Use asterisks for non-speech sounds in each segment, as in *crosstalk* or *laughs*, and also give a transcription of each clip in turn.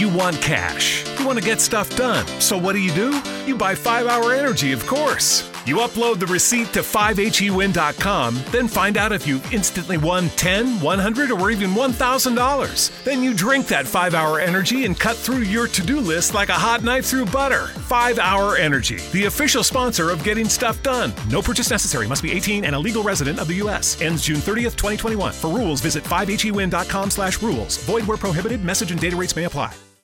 You want cash. You want to get stuff done. So what do you do? You buy 5 Hour Energy, of course. You upload the receipt to 5hewin.com, then find out if you instantly won 10, 100, or even $1,000. Then you drink that 5 Hour Energy and cut through your to do list like a hot knife through butter. 5 Hour Energy, the official sponsor of getting stuff done. No purchase necessary. Must be 18 and a legal resident of the U.S. Ends June 30th, 2021. For rules, visit 5hewin.com slash rules. Void where prohibited. Message and data rates may apply.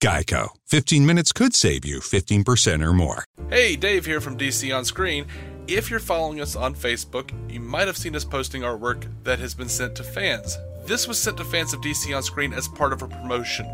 Geico. 15 minutes could save you 15% or more. Hey, Dave here from DC On Screen. If you're following us on Facebook, you might have seen us posting our work that has been sent to fans. This was sent to fans of DC On Screen as part of a promotion.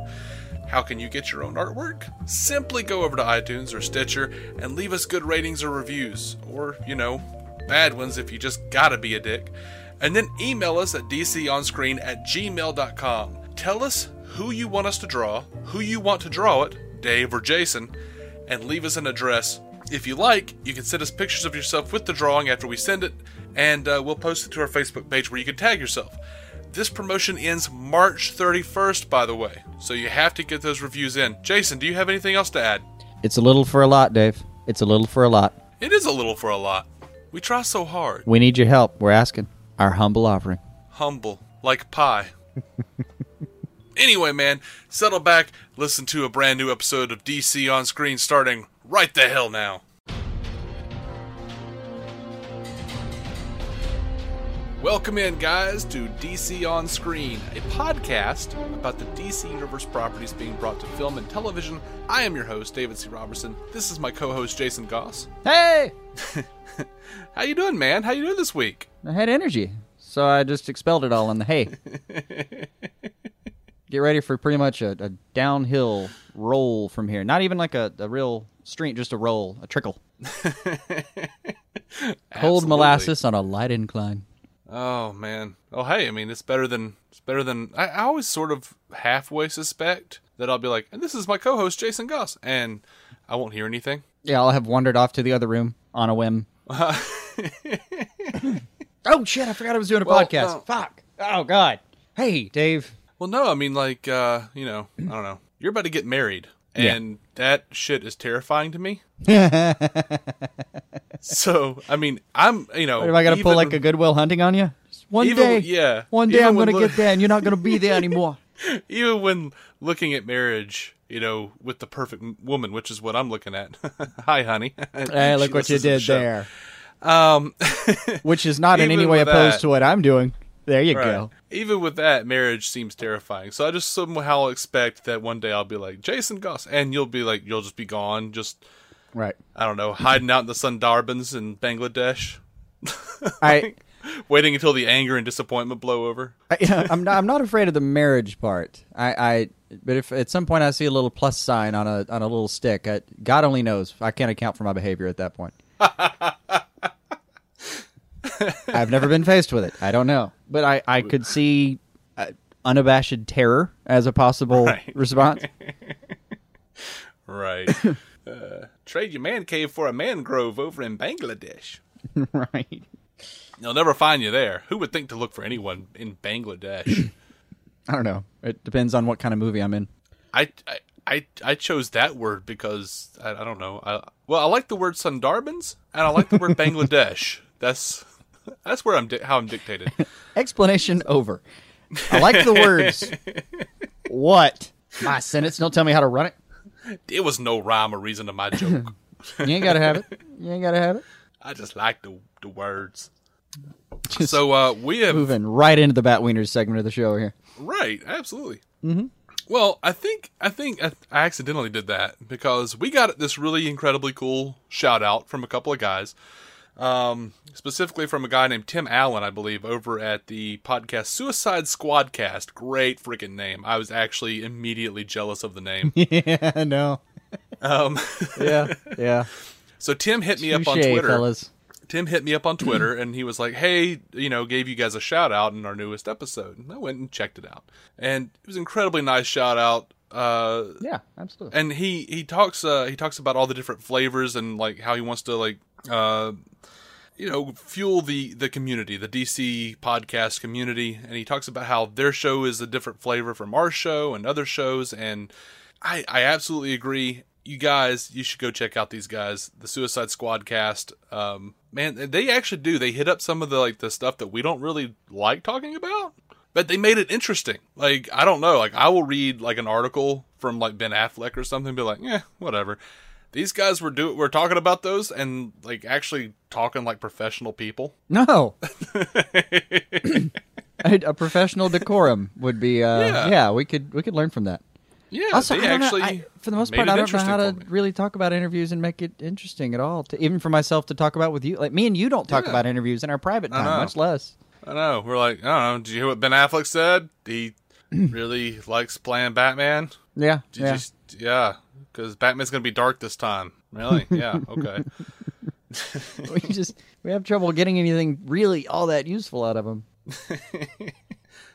How can you get your own artwork? Simply go over to iTunes or Stitcher and leave us good ratings or reviews, or, you know, bad ones if you just gotta be a dick. And then email us at dconscreen at gmail.com. Tell us who you want us to draw, who you want to draw it, Dave or Jason, and leave us an address. If you like, you can send us pictures of yourself with the drawing after we send it, and uh, we'll post it to our Facebook page where you can tag yourself. This promotion ends March 31st, by the way, so you have to get those reviews in. Jason, do you have anything else to add? It's a little for a lot, Dave. It's a little for a lot. It is a little for a lot. We try so hard. We need your help. We're asking. Our humble offering. Humble, like pie. *laughs* anyway, man, settle back, listen to a brand new episode of DC on screen starting right the hell now. Welcome in, guys, to DC On Screen, a podcast about the DC Universe properties being brought to film and television. I am your host, David C. Robertson. This is my co-host, Jason Goss. Hey! *laughs* How you doing, man? How you doing this week? I had energy, so I just expelled it all in the hay. *laughs* Get ready for pretty much a, a downhill roll from here. Not even like a, a real stream, just a roll, a trickle. *laughs* Cold molasses on a light incline. Oh man. Oh hey, I mean it's better than it's better than I, I always sort of halfway suspect that I'll be like, and this is my co-host Jason Goss, and I won't hear anything. Yeah, I'll have wandered off to the other room on a whim. *laughs* oh shit! I forgot I was doing a Well, podcast. no. Fuck! Oh god! Hey, Dave. Well, no, I mean like uh, you know, I don't know. You're about to get married, Yeah. and that shit is terrifying to me. *laughs* so I mean, I'm you know, Am I gonna pull like a Goodwill Hunting on you? Just one Even- day, yeah. One day I'm gonna lo- get there, and you're not gonna be there *laughs* anymore. even when looking at marriage, you know, with the perfect woman, which is what I'm looking at. *laughs* Hi, honey. Hey, look what you to the did there. Um, Which is not in any way opposed that- to what I'm doing. There you Right. go. Even with that, marriage seems terrifying. So I just somehow expect that one day I'll be like Jason Goss, and you'll be like, you'll just be gone, just Right. I don't know, hiding out in the Sundarbans in Bangladesh, I, *laughs* waiting until the anger and disappointment blow over. I I'm not I'm not afraid of the marriage part. I, I but if at some point I see a little plus sign on a on a little stick, I, God only knows. I can't account for my behavior at that point. *laughs* I've never been faced with it. I don't know, but I I could see uh, unabashed terror as a possible Right. response. *laughs* Right. *coughs* uh, trade your man cave for a mangrove over in Bangladesh. *laughs* right. They'll never find you there. Who would think to look for anyone in Bangladesh? *coughs* I don't know. It depends on what kind of movie I'm in. I, I, I, I chose that word because I, I don't know. I, well, I like the word Sundarbans and I like the word *laughs* Bangladesh. That's *laughs* that's where I'm di- how I'm dictated. *laughs* Explanation over. I like the words. *laughs* what? My sentence. Don't tell me how to run it. It was no rhyme or reason to my joke. You ain't gotta have it. You ain't gotta have it. I just like the the words. Just So uh, we have moving right into the Batwieners segment of the show here. Right, absolutely. Mm-hmm. Well, I think I think I, I accidentally did that because we got this really incredibly cool shout out from a couple of guys, um, specifically from a guy named Tim Allen, I believe, over at the podcast Suicide Squadcast. Great freaking name! I was actually immediately jealous of the name. *laughs* yeah, no. Um, *laughs* yeah, yeah. so Tim hit me up on Twitter. fellas. Tim hit me up on Twitter and he was like, "Hey, you know, gave you guys a shout out in our newest episode." And I went and checked it out, and it was an incredibly nice shout out. Uh, Yeah, absolutely. and he he talks uh he talks about all the different flavors and like how he wants to like uh you know fuel the the community the dc podcast community. And he talks about how their show is a different flavor from our show and other shows. And i i absolutely agree. You guys you should go check out these guys the suicide squad cast. Um man they actually do. They hit up some of the like the stuff that we don't really like talking about but they made it interesting. Like I don't know, like I will read like an article from like Ben Affleck or something, be like, yeah, whatever. These guys were do were talking about those and like actually talking like professional people. No. *laughs* a, professional decorum would be. Uh, Yeah. yeah. we could we could learn from that. Yeah, Also, I don't know, actually I- for the most part, I don't know how to really talk about interviews and make it interesting at all. To, even for myself to talk about with you, like me and you don't talk Yeah. about interviews in our private time, much less. I know. We're like, I don't know. Did you hear what Ben Affleck said? He *clears throat* really likes playing Batman. Yeah, Did yeah. yeah, because Batman's gonna be dark this time. Really? *laughs* Yeah. Okay. *laughs* we just we have trouble getting anything really all that useful out of them.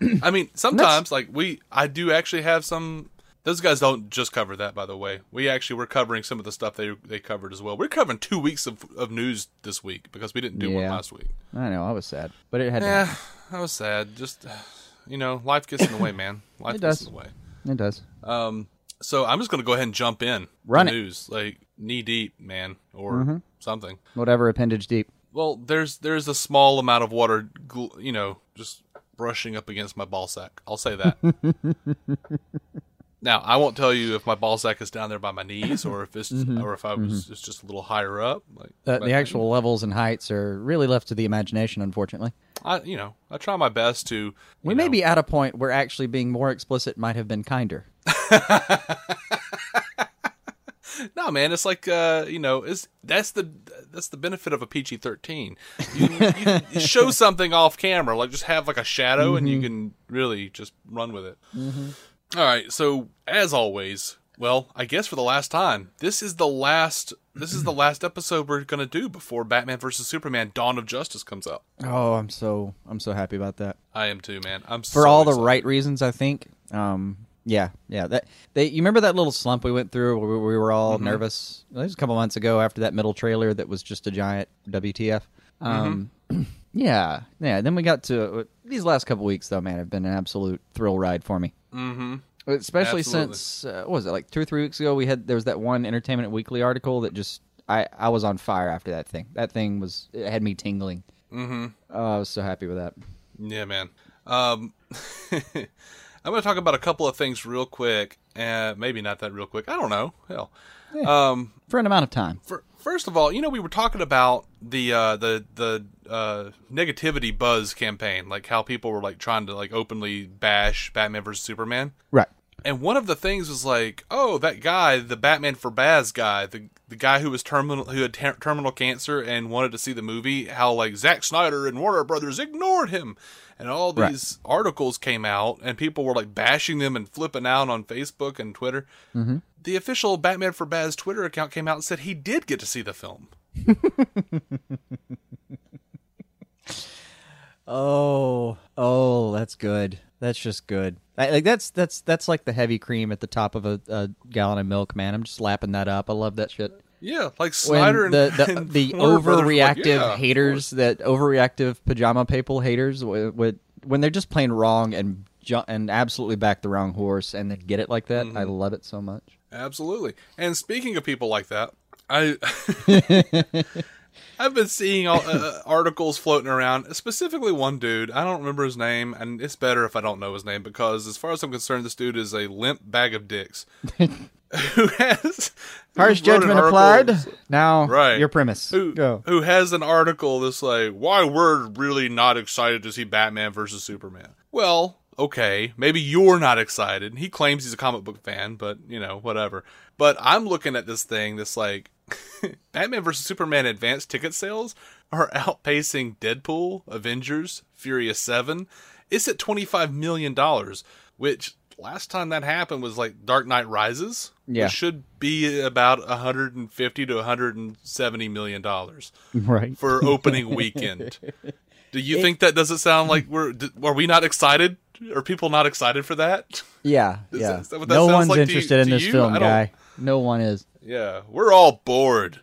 *laughs* I mean, *clears throat* sometimes like we, I do actually have some. Those guys don't just cover that, by the way. We actually were covering some of the stuff they they covered as well. We're covering two weeks of, of news this week because we didn't do one last week. I know, I was sad, but it had Yeah, to. I was sad. Just *sighs* you know, life gets in the way, man. Life It gets does. in the way. It does. Um, so I'm just gonna go ahead and jump in. Run the it. News like knee deep, man, or Mm-hmm. something. Whatever appendage deep. Well, there's there's a small amount of water, you know, just brushing up against my ball sack. I'll say that. *laughs* now, I won't tell you if my ball sack is down there by my knees or if it's mm-hmm. or if I was mm-hmm. it's just a little higher up. Like uh, The, the actual levels and heights are really left to the imagination, unfortunately. I you know I try my best to. We you may be at a point where actually being more explicit might have been kinder. *laughs* No, man, it's like uh, you know, it's that's the that's the benefit of a PG thirteen. You, you, *laughs* show something off camera, like just have like a shadow, and you can really just run with it. All right, so as always, well, I guess for the last time, this is the last this is the *clears throat* last episode we're gonna do before Batman versus Superman: Dawn of Justice comes out. Oh, I'm so I'm so happy about that. I am too, man. I'm For so all the right reasons, I think. Um, yeah, yeah. That they you remember that little slump we went through where we were all nervous. It was a couple months ago after that middle trailer that was just a giant WTF. Um, *clears throat* yeah, yeah. Then we got to these last couple weeks though. Man, have been an absolute thrill ride for me. Mm-hmm. Especially Absolutely. since uh, what was it like two or three weeks ago? We had there was that one Entertainment Weekly article that just I I was on fire after that thing. That thing was it had me tingling. Mm-hmm. Oh, I was so happy with that. Yeah, man. Um, *laughs* I'm going to talk about a couple of things real quick. Uh, maybe not that real quick. I don't know. Hell. Um, For an amount of time. for, first of all, you know, we were talking about the uh, the the uh, negativity buzz campaign, like how people were like trying to like openly bash Batman versus Superman. Right. And one of the things was like, oh, that guy, the Batman for Bazz guy, the the guy who was terminal, who had ter- terminal cancer and wanted to see the movie. How like Zack Snyder and Warner Brothers ignored him, and all these articles came out, and people were like bashing them and flipping out on Facebook and Twitter. Mm-hmm. The official Batman for Bazz Twitter account came out and said he did get to see the film. *laughs* Oh, oh, that's good. That's just good. I, like that's that's that's like the heavy cream at the top of a, a gallon of milk, man. I'm just lapping that up. I love that shit. Yeah, like When Snyder and the *laughs* the, and the *laughs* Brothers like, overreactive yeah, haters, that overreactive pajama people haters, w- w- when they're just plain wrong and ju- and absolutely back the wrong horse and then get it like that, Mm-hmm. I love it so much. Absolutely. And speaking of people like that, I *laughs* I've been seeing all, uh, articles floating around, specifically one dude. I don't remember his name, and it's better if I don't know his name because, as far as I'm concerned, this dude is a limp bag of dicks. *laughs* who has Harsh who wrote an judgment applied. Now, Right. your premise. Who, Go. who has an article that's like, why we're really not excited to see Batman versus Superman. Well, okay, maybe you're not excited. He claims he's a comic book fan, but, you know, whatever. But I'm looking at this thing that's like, *laughs* Batman vs. Superman advanced ticket sales are outpacing Deadpool, Avengers, Furious 7. It's at $25 million, which last time that happened was like Dark Knight Rises. Yeah. which should be about 150 to 170 million dollars *laughs* Right. for opening weekend. *laughs* Do you think that doesn't sound like we're? Are we not excited? Are people not excited for that? Yeah, Is yeah. that that no one's like to you- interested in this film, guy. No one is. Yeah, we're all bored.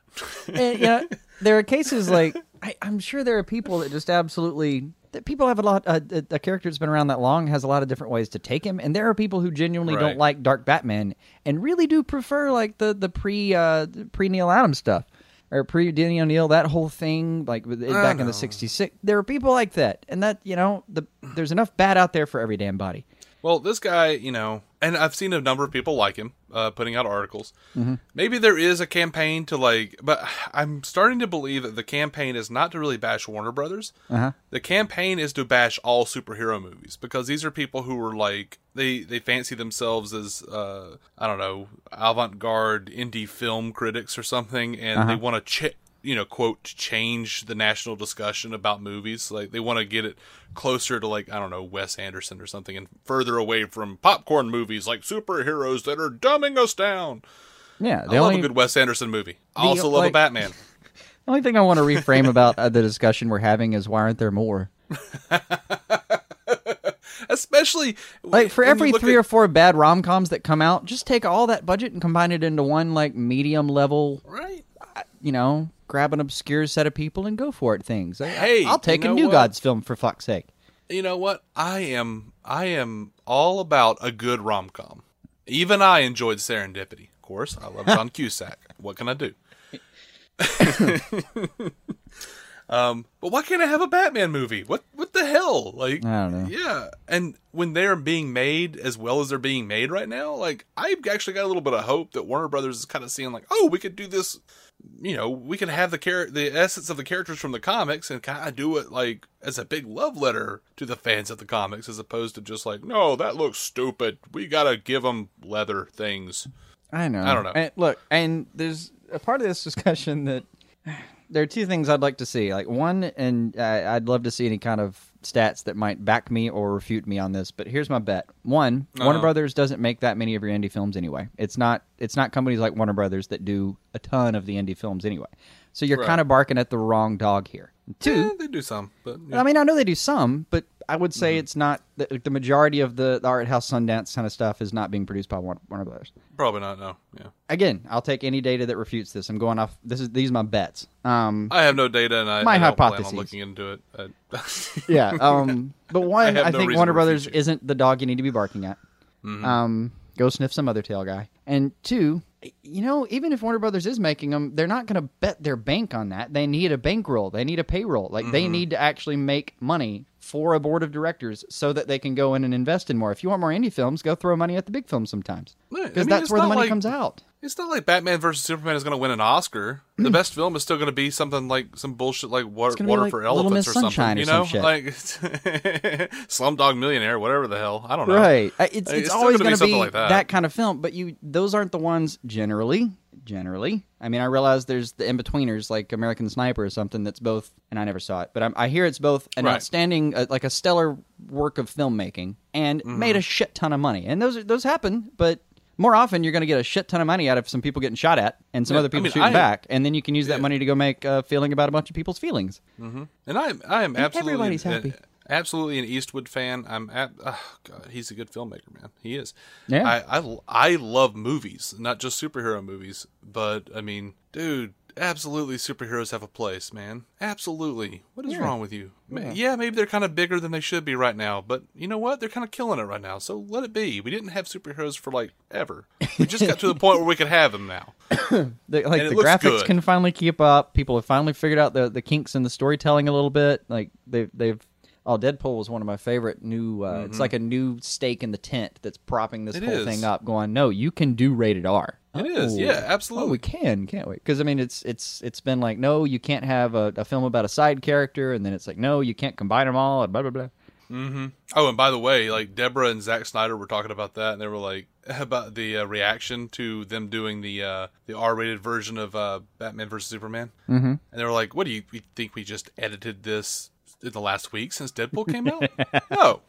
and, you *laughs* know, there are cases like I, I'm sure there are people that just absolutely that people have a lot. Uh, a, a character that's been around that long has a lot of different ways to take him, and there are people who genuinely Right. don't like Dark Batman and really do prefer like the the pre uh, pre Neal Adams stuff or pre Denny O'Neil that whole thing like with- back in the '66. There are people like that, and that you know the there's enough bad out there for every damn body. Well, this guy, you know, and I've seen a number of people like him uh, putting out articles. Mm-hmm. Maybe there is a campaign to like, but I'm starting to believe that the campaign is not to really bash Warner Brothers. Uh-huh. The campaign is to bash all superhero movies because these are people who are like they they fancy themselves as uh, I don't know avant-garde indie film critics or something, and Uh-huh. they want to. Ch- you know, quote, change the national discussion about movies. Like they want to get it closer to like I don't know Wes Anderson or something, and further away from popcorn movies like superheroes that are dumbing us down. Yeah, I love only a good Wes Anderson movie. I the- also love like- a Batman. *laughs* the only thing I want to reframe about uh, the discussion we're having is why aren't there more? *laughs* Especially Like for every three at- or four bad rom coms that come out, just take all that budget and combine it into one like medium level, right. You know, grab an obscure set of people and go for it. Things. I- Hey, I'll take you a New what? Gods film for fuck's sake. You know what? I am I am all about a good rom com. Even I enjoyed Serendipity. Of course, I love John *laughs* Cusack. What can I do? *laughs* um, but why can't I have a Batman movie? What what the hell? Like I don't know. Yeah, and when they're being made as well as they're being made right now, like I've actually got a little bit of hope that Warner Brothers is kind of seeing like, oh, we could do this. You know, we can have the char- the essence of the characters from the comics and kind of do it like as a big love letter to the fans of the comics, as opposed to just like, no, that looks stupid. We gotta give them leather things. I know. I don't know. And look, and there's a part of this discussion that there are two things I'd like to see. Like one, and uh, I'd love to see any kind of stats that might back me or refute me on this. But here's my bet: one, Warner Uh-huh. Brothers doesn't make that many of your indie films anyway. It's not. It's not companies like Warner Brothers that do a ton of the indie films anyway. So you're Right. kind of barking at the wrong dog here. Two, Yeah, they do some, but yeah. I mean, I know they do some, but I would say it's not the, the majority of the, the art house Sundance kind of stuff is not being produced by Warner, Warner Brothers. probably not. No, yeah. Again, I'll take any data that refutes this. I'm going off. This is these are my bets. Um, I have no data, and I, My I don't plan on looking into it. I- *laughs* yeah. Um, but one, I I, no think Warner Brothers isn't the dog you need to be barking at. Um, go sniff some other tail guy. And two, you know, even if Warner Brothers is making them, they're not going to bet their bank on that. They need a bankroll. They need a payroll. Like they mm-hmm. need to actually make money for a board of directors so that they can go in and invest in more. If you want more indie films, go throw money at the big films sometimes Yeah, I because mean, that's where the money like- comes out. It's not like Batman versus Superman is going to win an Oscar. The best film is still going to be something like some bullshit like Water, be water like for Elephants or something. or You some know, shit. like *laughs* Slumdog Millionaire, whatever the hell. I don't know. Right. I- It's, it's, always going to be, like that. that. kind of film, but you those aren't the ones generally. Generally, I mean, I realize there's the in betweeners like American Sniper or something that's both, and I never saw it, but I'm, I hear it's both an Right. outstanding, uh, like a stellar work of filmmaking, and Mm-hmm. made a shit ton of money. And those those happen, but more often you're going to get a shit ton of money out of some people getting shot at and some Yeah, other I people mean, shooting I- back, and then you can use yeah. that money to go make a feeling about a bunch of people's feelings. Mm-hmm. And I, I am absolutely, everybody's an- happy. absolutely an Eastwood fan. I'm, ab- oh God, he's a good filmmaker, man. He is. Yeah. I, I, I love movies, not just superhero movies, but I mean, dude, absolutely, superheroes have a place, man. Absolutely. What is Yeah. wrong with you? Ma- Yeah. maybe they're kind of bigger than they should be right now, but you know what? They're kind of killing it right now. So let it be. We didn't have superheroes for like ever. We just got to the point where we could have them now. *coughs* The, like And the graphics good. can finally keep up. People have finally figured out the, the kinks in the storytelling a little bit. Like they've they've oh Deadpool was one of my favorite new. Uh, It's like a new stake in the tent that's propping this Mm-hmm. It whole is. thing up. Going no, you can do rated R. It is, yeah, absolutely. Oh, we can, can't we? Because I mean, it's it's it's been like no, you can't have a, a film about a side character, and then it's like no, you can't combine them all, and blah blah blah. Oh, and by the way, like Deborah and Zack Snyder were talking about that, and they were like *laughs* about the uh, reaction to them doing the uh, the R-rated version of uh, Batman vs Superman, mm-hmm. and they were like, "What do you, you think we just edited this in the last week since Deadpool came out?" *laughs* no,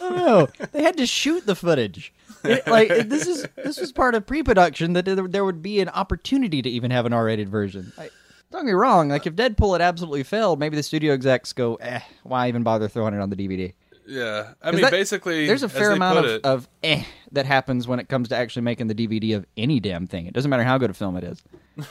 Oh no, they had to shoot the footage. It- like this is this was part of pre-production that there, there would be an opportunity to even have an R-rated version. Like, don't get me wrong. Like if Deadpool had absolutely failed, maybe the studio execs go, eh, why even bother throwing it on the DVD? Yeah, I mean, that- basically, there's a fair amount of, it- of eh that happens when it comes to actually making the DVD of any damn thing. It doesn't matter how good a film it is. *laughs*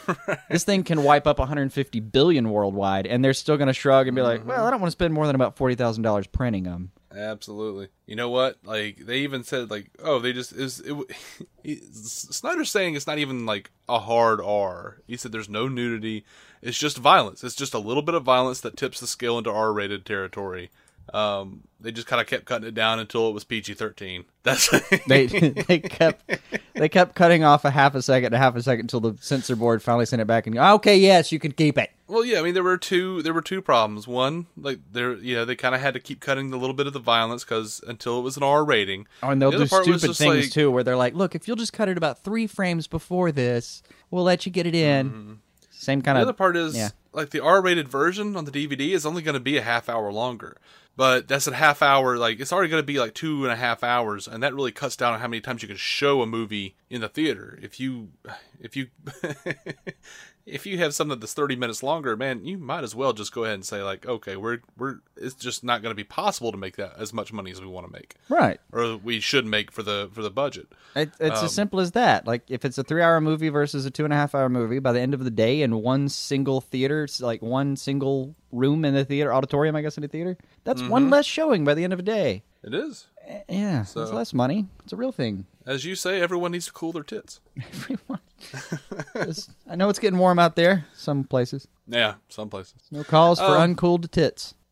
This thing can wipe up 150 billion worldwide, and they're still going to shrug and be like, "Well, I don't want to spend more than about forty thousand dollars printing them." Absolutely. You know what? Like they even said, like, oh, they just is. It, *laughs* he, Snyder's saying it's not even like a hard R. He said there's no nudity. It's just violence. It's just a little bit of violence that tips the scale into R-rated territory. Um, they just kind of kept cutting it down until it was PG-13. *laughs* That's They *laughs* they kept they kept cutting off a half a second, a half a second, until the censor board finally sent it back and go, okay, yes, you can keep it. Well, yeah, I mean there were two there were two problems. One, like there, you know, they kind of had to keep cutting the little bit of the violence because until it was an R rating. Oh, and they'll The do other part was stupid things like- too, where they're like, "Look, if you'll just cut it about three frames before this, we'll let you get it in." Same kind Mm-hmm. The other part is yeah. like the R-rated version on the DVD is only going to be a half hour longer, but that's a half hour. Like it's already going to be like two and a half hours, and that really cuts down on how many times you can show a movie in the theater. If you, *sighs* if you, *laughs* if you have something that's thirty minutes longer, man, you might as well just go ahead and say like, okay, we're we're it's just not going to be possible to make that as much money as we want to make, right. or we should make for the for the budget. It, it's Um, as simple as that. Like if it's a three-hour movie versus a two and a half-hour movie, by the end of the day, in one single theater, it's like one single room in the theater, auditorium, I guess, in the theater, that's Mm-hmm. one less showing by the end of the day. It is, Eh, Yeah, it's less money. It's a real thing. As you say, everyone needs to cool their tits. *laughs* Everyone. Just- I know it's getting warm out there. Some places. Yeah, some places. No calls for Um, uncooled tits. *laughs*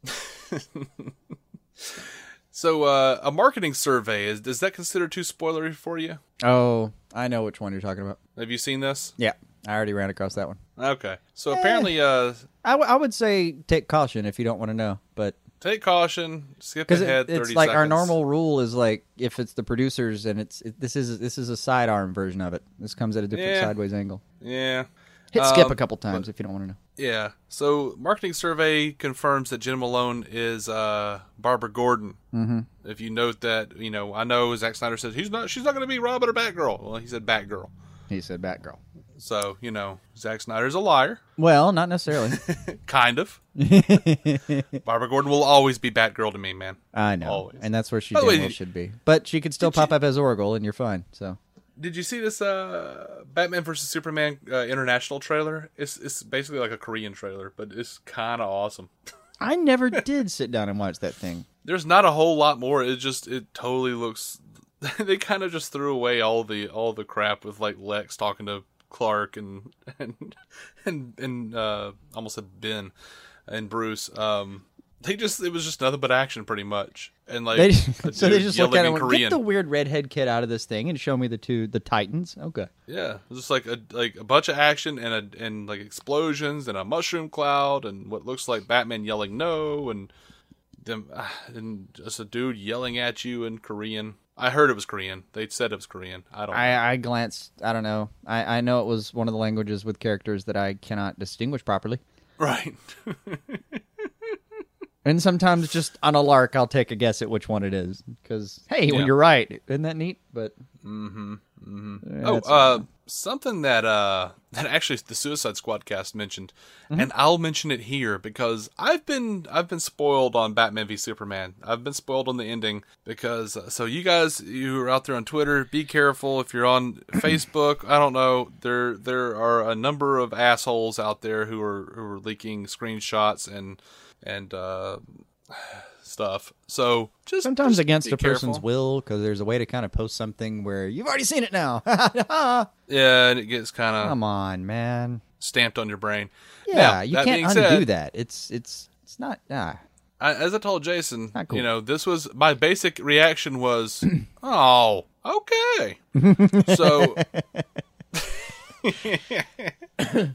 So, uh, a marketing survey is does that consider too spoilery for you? Oh, I know which one you're talking about. Have you seen this? Yeah, I already ran across that one. Okay. So apparently, uh, I, w- I would say take caution if you don't want to know, but take caution, skip ahead it, it's thirty like our normal rule is like if it's the producers and it's it, this is this is a sidearm version of it. This comes at a different Yeah. sideways angle. Yeah. Hit skip Um, a couple times if you don't want to know. Yeah. So, marketing survey confirms that Jena Malone is uh, Barbara Gordon. Mm-hmm. If you note that, you know, I know Zack Snyder says he's not, she's not going to be Robin or Batgirl. Well, he said Batgirl. He said Batgirl. So, you know, Zack Snyder's a liar, Well, not necessarily. *laughs* kind of. *laughs* Barbara Gordon will always be Batgirl to me, man. I know, Always. and that's where she By the way, did- should be. But she could still pop you- up as Oracle, and you're fine. So Did you see this uh, Batman versus Superman uh, international trailer? It's it's basically like a Korean trailer, but it's kind of awesome. *laughs* I never did sit down and watch that thing. There's not a whole lot more. It just it totally looks. they kind of just threw away all the all the crap with like Lex talking to Clark and *laughs* and and and uh, almost said Ben and Bruce. Um, they just it was just nothing but action pretty much, and like They, *laughs* so they just look at it and. "Get the weird redhead kid out of this thing and show me the two the Titans." Okay. Yeah, it was just like a like a bunch of action and a and like explosions and a mushroom cloud and what looks like Batman yelling no and them ah, and just a dude yelling at you in Korean. I heard it was Korean. They said it was Korean. I don't. know. I, I glanced. I don't know. I, I know it was one of the languages with characters that I cannot distinguish properly. Right. *laughs* And sometimes just on a lark, I'll take a guess at which one it is. Because hey, Yeah. when you're right, isn't that neat? But oh, uh, something that uh *laughs* that actually the Suicide Squad cast mentioned, and I'll mention it here because I've been I've been spoiled on Batman v Superman. I've been spoiled on the ending because uh, so you guys you are out there on Twitter, be careful if you're on *clears throat* Facebook. I don't know there there are a number of assholes out there who are who are leaking screenshots and and uh stuff. So just sometimes just against a person's will, because there's a way to kind of post something where you've already seen it now. *laughs* Yeah, and it gets kind of Come on, man. stamped on your brain. Yeah, Now, you can't undo said, that. It's it's it's not. Ah, I, as I told Jason, cool. you know, this was my basic reaction was, *clears throat* "Oh, okay." *laughs* so *laughs*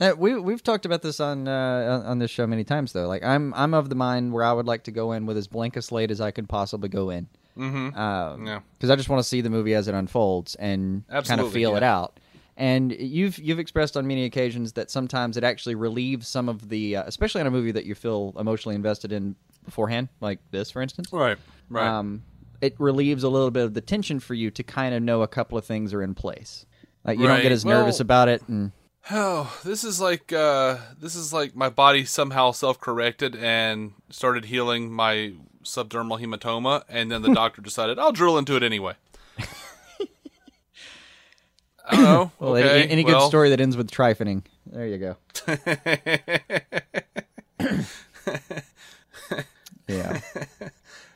Uh, we we've talked about this on uh, on- this show many times though. Like I'm I'm of the mind where I would like to go in with as blank a slate as I could possibly go in. Mm-hmm. Um, Yeah. Because I just want to see the movie as it unfolds and kind of feel yeah. it out. And you've you've expressed on many occasions that sometimes it actually relieves some of the, uh, especially on a movie that you feel emotionally invested in beforehand, like this, for instance. Right. Right. Um, it relieves a little bit of the tension for you to kind of know a couple of things are in place. Like you don't get as nervous Well- about it, and Oh, this is like uh this is like my body somehow self-corrected and started healing my subdermal hematoma and then the *laughs* doctor decided I'll drill into it anyway. I *laughs* know. well, okay, any, any well, good story that ends with trifling. There you go. *laughs* yeah.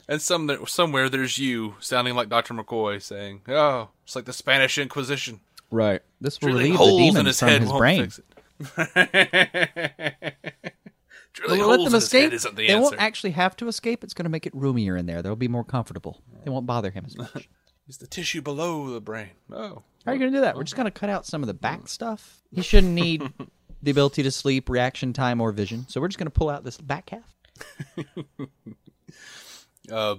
And some somewhere there's you sounding like Dr. McCoy saying, "Oh, it's like the Spanish Inquisition." Right. This will Drilling relieve the holes in demons his from head his won't brain. fix it. *laughs* Drilling let holes them in his head isn't the They answer. won't actually have to escape. It's going to make it roomier in there. They'll be more comfortable. They won't bother him as much. *laughs* It's the tissue below the brain. Oh. How are you going to do that? We're just going to cut out some of the back stuff. He shouldn't need *laughs* the ability to sleep, reaction time, or vision. So we're just going to pull out this back half. Uh,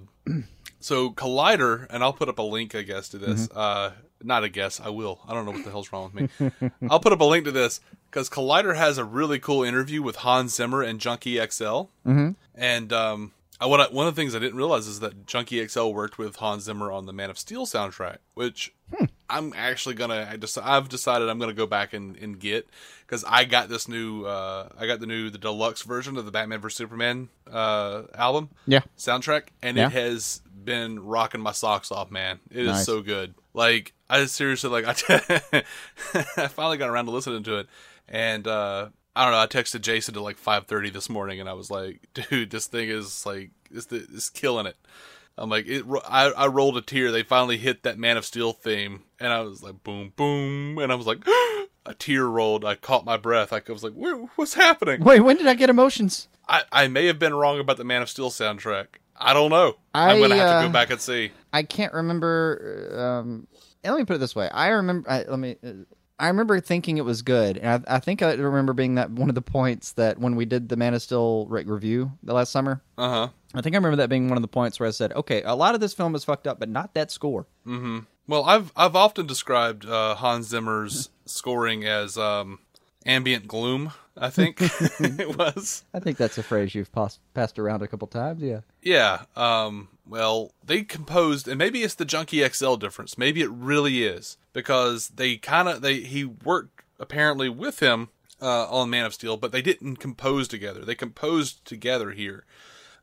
so Collider, and I'll put up a link, I guess, to this. Uh, not a guess, I will. I don't know what the hell's wrong with me. *laughs* I'll put up a link to this because Collider has a really cool interview with Hans Zimmer and Junkie XL. Mm-hmm. And um, I, what I, one of the things I didn't realize is that Junkie XL worked with Hans Zimmer on the Man of Steel soundtrack, which I'm actually gonna. I just I've decided I'm gonna go back and, and get because I got this new. Uh, I got the new the deluxe version of the Batman vs Superman uh, album Yeah. soundtrack, and Yeah. it has been rocking my socks off, man. It is Nice. so good. Like I seriously like *laughs* I, I finally got around to listening to it, and uh, I don't know. I texted Jason to like five thirty this morning, and I was like, "Dude, this thing is like the, it's killing it." I'm like, it. I I rolled a tear. They finally hit that Man of Steel theme, and I was like, boom, boom, and I was like, *gasps* a tear rolled. I caught my breath. I was like, what's happening? Wait, when did I get emotions? I, I may have been wrong about the Man of Steel soundtrack. I don't know. I, I'm gonna have to uh, go back and see. I can't remember. Um, and let me put it this way: I remember. I, let me. Uh, I remember thinking it was good, and I, I think I remember being that one of the points that when we did the Man of Steel review the last summer. Uh huh. I think I remember that being one of the points where I said, "Okay, a lot of this film is fucked up, but not that score." Well, I've I've often described uh, Hans Zimmer's scoring as um, ambient gloom. I think *laughs* *laughs* it was. I think that's a phrase you've pass- passed around a couple times. Yeah. Yeah. Um, well, they composed, and maybe it's the Junkie XL difference. Maybe it really is because they kind of they he worked apparently with him uh, on Man of Steel, but they didn't compose together. They composed together here.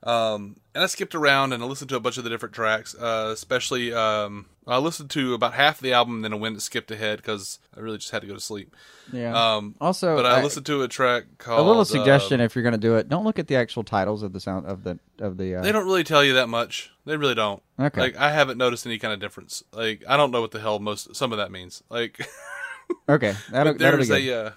Um, and I skipped around and I listened to a bunch of the different tracks, uh, especially um, I listened to about half the album, and then I went and skipped ahead because I really just had to go to sleep. Yeah. Um, also, but I, I- listened to a track called. a little uh, suggestion if you're going to do it: don't look at the actual titles of the sound of the of the. Uh, They don't really tell you that much. They really don't. Okay. Like I haven't noticed any kind of difference. Like I don't know what the hell most some of that means. Like *laughs* okay, that'll, but that'll be there's good. a uh,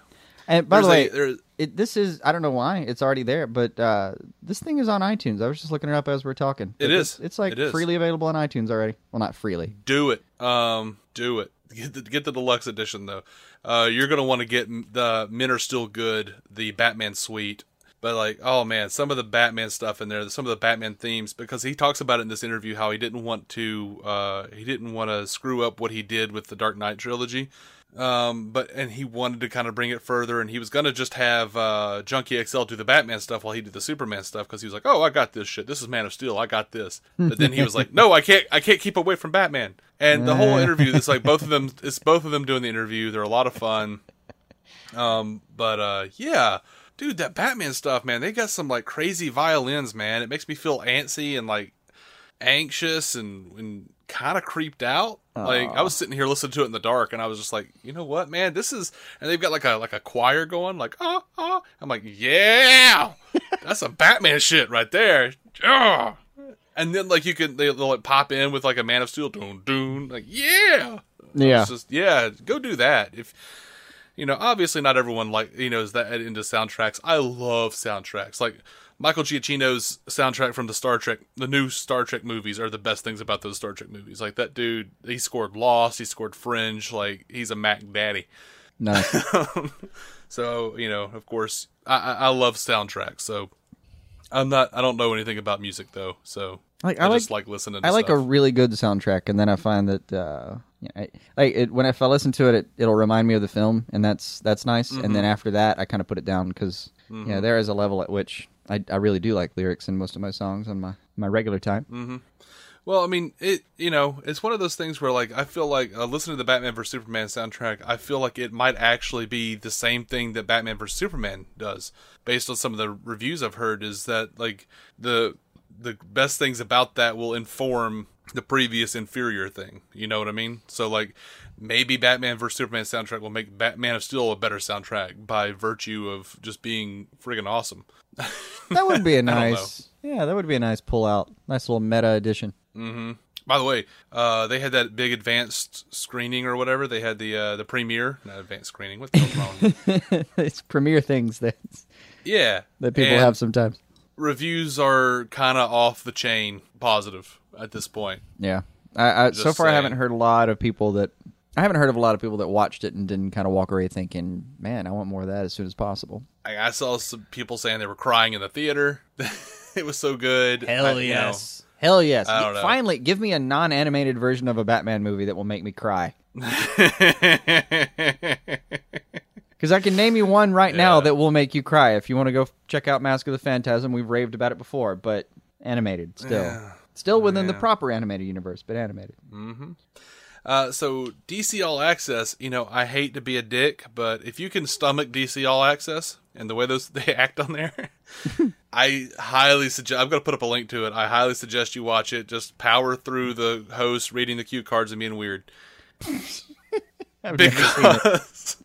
and by the way, it, this is I don't know why it's already there, but uh, this thing is on iTunes. I was just looking it up as we're talking. It But. It's, it's like It is. freely available on iTunes already. Well, not freely. do it. Um, do it. Get the, get the deluxe edition though. Uh, you're gonna want to get the Men Are Still Good, the Batman suite. But like, oh man, some of the Batman stuff in there, some of the Batman themes, because he talks about it in this interview how he didn't want to, uh, he didn't want to screw up what he did with the Dark Knight trilogy. Um, but and he wanted to kind of bring it further, and he was gonna just have uh, Junkie XL do the Batman stuff while he did the Superman stuff because he was like, "Oh, I got this shit. This is Man of Steel. I got this." But then he was like, *laughs* "No, I can't. I can't keep away from Batman." And the whole interview, it's like both of them. *laughs* It's both of them doing the interview. They're a lot of fun. Um, but uh, yeah, dude, that Batman stuff, man. They got some like crazy violins, man. It makes me feel antsy and like anxious and, and kind of creeped out. Like I was sitting here listening to it in the dark, and I was just like, you know what, man, this is. And they've got like a like a choir going, like ah ah. I'm like, yeah, *laughs* that's some Batman shit right there. Yeah. And then like you can they, they'll like pop in with like a Man of Steel, doon doon, like yeah, Yeah. Just yeah, go do that if you know, obviously not everyone like you know is that into soundtracks. I love soundtracks. Like Michael Giacchino's soundtrack from the Star Trek, the new Star Trek movies are the best things about those Star Trek movies. Like that dude, he scored Lost, he scored Fringe. Like he's a Mac daddy. Nice. *laughs* So you know, of course, I, I I love soundtracks. So I'm not, I don't know anything about music though. So Like I, I like just like listening. to I like a really good soundtrack, and then I find that uh, yeah, I, like it, when if I listen to it, it, it'll remind me of the film, and that's that's nice. And Mm-hmm. then after that, I kind of put it down because yeah, there is a level at which I, I really do like lyrics in most of my songs on my my regular time. Mm. Well, I mean, it you know, it's one of those things where like I feel like uh, listening to the Batman vs Superman soundtrack, I feel like it might actually be the same thing that Batman vs Superman does, based on some of the reviews I've heard. Is that like the the best things about that will inform the previous inferior thing. You know what I mean? So like maybe Batman vs Superman soundtrack will make Batman of Steel a better soundtrack by virtue of just being friggin' awesome. *laughs* That would be a nice, yeah, that would be a nice pull out, nice little meta edition. By the way, uh, they had that big advanced screening or whatever. They had the uh, the premiere, not advanced screening. What the hell's wrong? *laughs* it's premiere things that yeah, that people have sometimes. Reviews are kind of off the chain positive at this point. Yeah, I, I so far I haven't heard a lot of people that I haven't heard of a lot of people that watched it and didn't kind of walk away thinking, "Man, I want more of that as soon as possible." I, I saw some people saying they were crying in the theater. *laughs* it was so good. I- you know, Hell yes! I don't know. Finally, give me a non-animated version of a Batman movie that will make me cry. *laughs* Because I can name you one right now that will make you cry. If you want to go check out Mask of the Phantasm, we've raved about it before, but animated still, still within the proper animated universe, but animated. Mm-hmm. Uh, so DC All Access, you know, I hate to be a dick, but if you can stomach DC All Access and the way those *laughs* they act on there, *laughs* I highly suggest. I'm going to put up a link to it. I highly suggest you watch it. Just power through the host reading the cue cards and being weird *laughs* because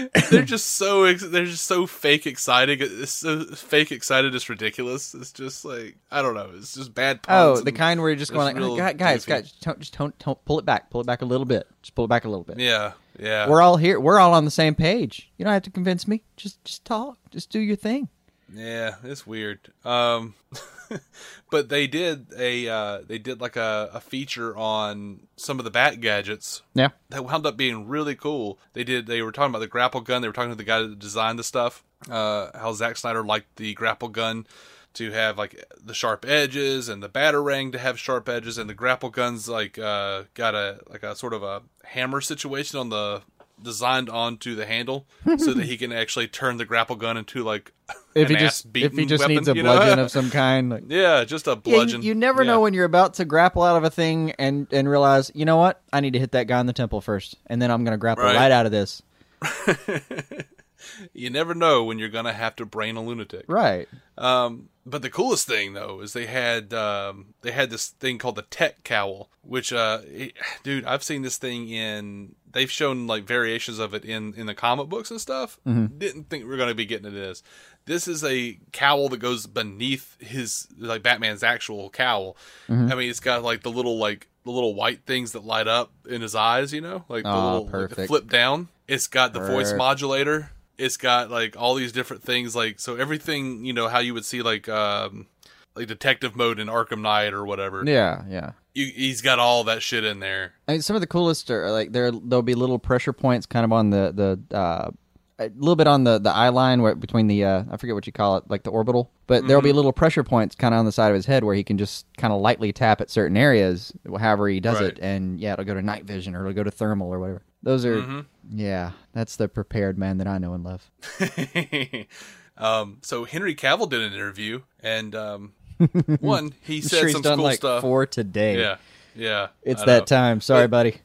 *laughs* they're just so ex- they're just so fake exciting. Uh, it's so fake excited. It's ridiculous. It's just like I don't know. It's just bad. Oh, the kind where you're just going like, "Oh, guys, guys, goofy. guys, don't, just don't, don't pull it back, pull it back a little bit, just pull it back a little bit. Yeah, yeah. We're all here. We're all on the same page. You don't have to convince me. Just, just talk. Just do your thing. Yeah, it's weird. Um, *laughs* but they did a uh, they did like a, a feature on some of the bat gadgets Yeah. that wound up being really cool. They did they were talking about the grapple gun. They were talking to the guy that designed the stuff. Uh, how Zack Snyder liked the grapple gun to have like the sharp edges and the batarang to have sharp edges and the grapple guns like uh, got a like a sort of a hammer situation on the designed onto the handle so that he can actually turn the grapple gun into like If an he just, if he just weapon, needs a you know? bludgeon of some kind, like, *laughs* yeah, just a Yeah, you- bludgeon. you, never Yeah. know when you're about to grapple out of a thing and and realize, you know what? I need to hit that guy in the temple first, and then I'm going to grapple Right. right. out of this. *laughs* You never know when you're gonna have to brain a lunatic. Right. Um, but the coolest thing though is they had um, they had this thing called the Tech Cowl, which uh, it- dude, I've seen this thing in. They've shown like variations of it in in the comic books and stuff. Didn't think we are gonna be getting to this. This is a cowl that goes beneath his like Batman's actual cowl. I mean, it's got like the little like the little white things that light up in his eyes. You know, like the Aw, little like, the flip down. It's got the voice modulator. It's got like all these different things, like so everything you know how you would see like um like detective mode in Arkham Knight or whatever. Yeah, yeah. You, he's got all that shit in there. I mean, some of the coolest are like there. There'll be little pressure points, kind of on the the uh, a little bit on the the eye line where between the uh, I forget what you call it, like the orbital. But there'll be little pressure points, kind of on the side of his head, where he can just kind of lightly tap at certain areas, however he does it, and yeah, it'll go to night vision or it'll go to thermal or whatever. Those are yeah, that's the prepared man that I know and love. *laughs* um, so Henry Cavill did an interview, and um, *laughs* one he said sure he's some done cool like stuff. four today. Yeah, yeah. it's that know. time. Sorry, buddy.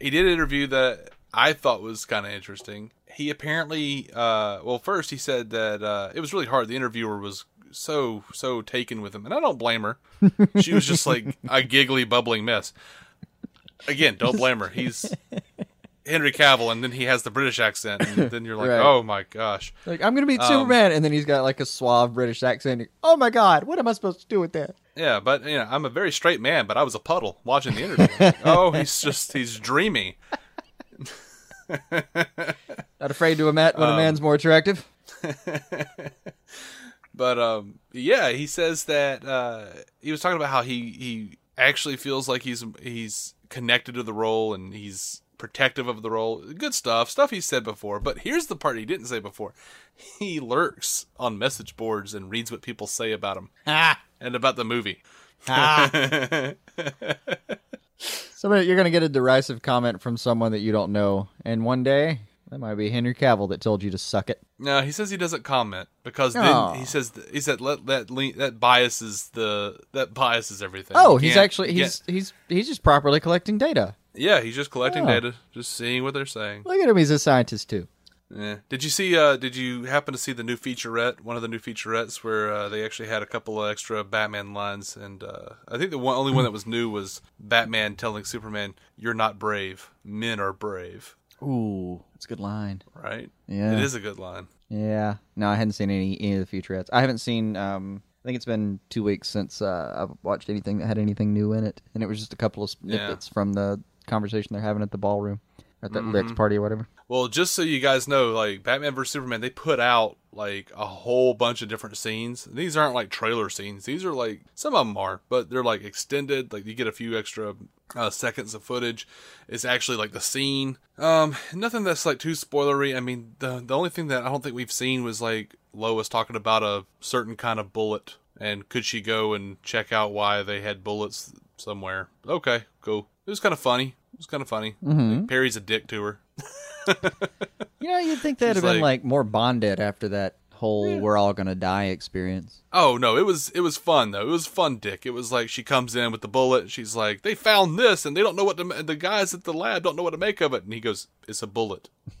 he did an interview that I thought was kind of interesting. He apparently, uh, well, first he said that uh, it was really hard. The interviewer was so so taken with him, and I don't blame her. She was just like a *laughs* giggly, bubbling mess. Again, don't blame her. He's Henry Cavill, and then he has the British accent, and then you're like, *laughs* Right. oh my gosh. Like I'm gonna Um, beat Superman, and then he's got like a suave British accent. Oh my God, what am I supposed to do with that? Yeah, but you know, I'm a very straight man, but I was a puddle watching the interview. Like, *laughs* oh, he's just he's dreamy. *laughs* Not afraid to admit Um, when a man's more attractive. But um, yeah, he says that uh, he was talking about how he he actually feels like he's he's connected to the role and he's protective of the role. Good stuff, stuff he said before. But here's the part he didn't say before: he lurks on message boards and reads what people say about him *laughs* Ah, and about the movie. ah. *laughs* Somebody, you're gonna get a derisive comment from someone that you don't know, and one day that might be Henry Cavill that told you to suck it. No, he says he doesn't comment because Aw. then he says he said let that le- that biases the that biases everything. Oh, he's actually you he's he's he's just properly collecting data. Yeah he's just collecting Oh. data, just seeing what they're saying. Look at him, he's a scientist too. Yeah. Did you see? Uh, did you happen to see the new featurette? One of the new featurettes where uh, they actually had a couple of extra Batman lines, and uh, I think the one, only one that was new was Batman telling Superman, "You're not brave. Men are brave." Ooh, that's a good line. Right? Yeah. It is a good line. Yeah. No, I hadn't seen any any of the featurettes. I haven't seen. Um, I think it's been two weeks since uh, I've watched anything that had anything new in it, and it was just a couple of snippets from the conversation they're having at the ballroom, at that lyrics party or whatever. Well, just so you guys know, like Batman vs Superman, they put out like a whole bunch of different scenes. These aren't like trailer scenes. These are like some of them are, but they're like extended. Like you get a few extra uh, seconds of footage. It's actually like the scene. Um, nothing that's like too spoilery. I mean, the the only thing that I don't think we've seen was like Lois talking about a certain kind of bullet, and could she go and check out why they had bullets somewhere? Okay, cool. It was kind of funny. It was kind of funny. Mm-hmm. Like, Perry's a dick to her. *laughs* You know, you'd think they'd have been like- like more bonded after that whole "we're all gonna die" experience. Oh no, it was it was fun though. It was fun, Dick. It was like she comes in with the bullet. And she's like, "They found this, and they don't know what to. The guys at the lab don't know what to make of it." And he goes, "It's a bullet." *laughs*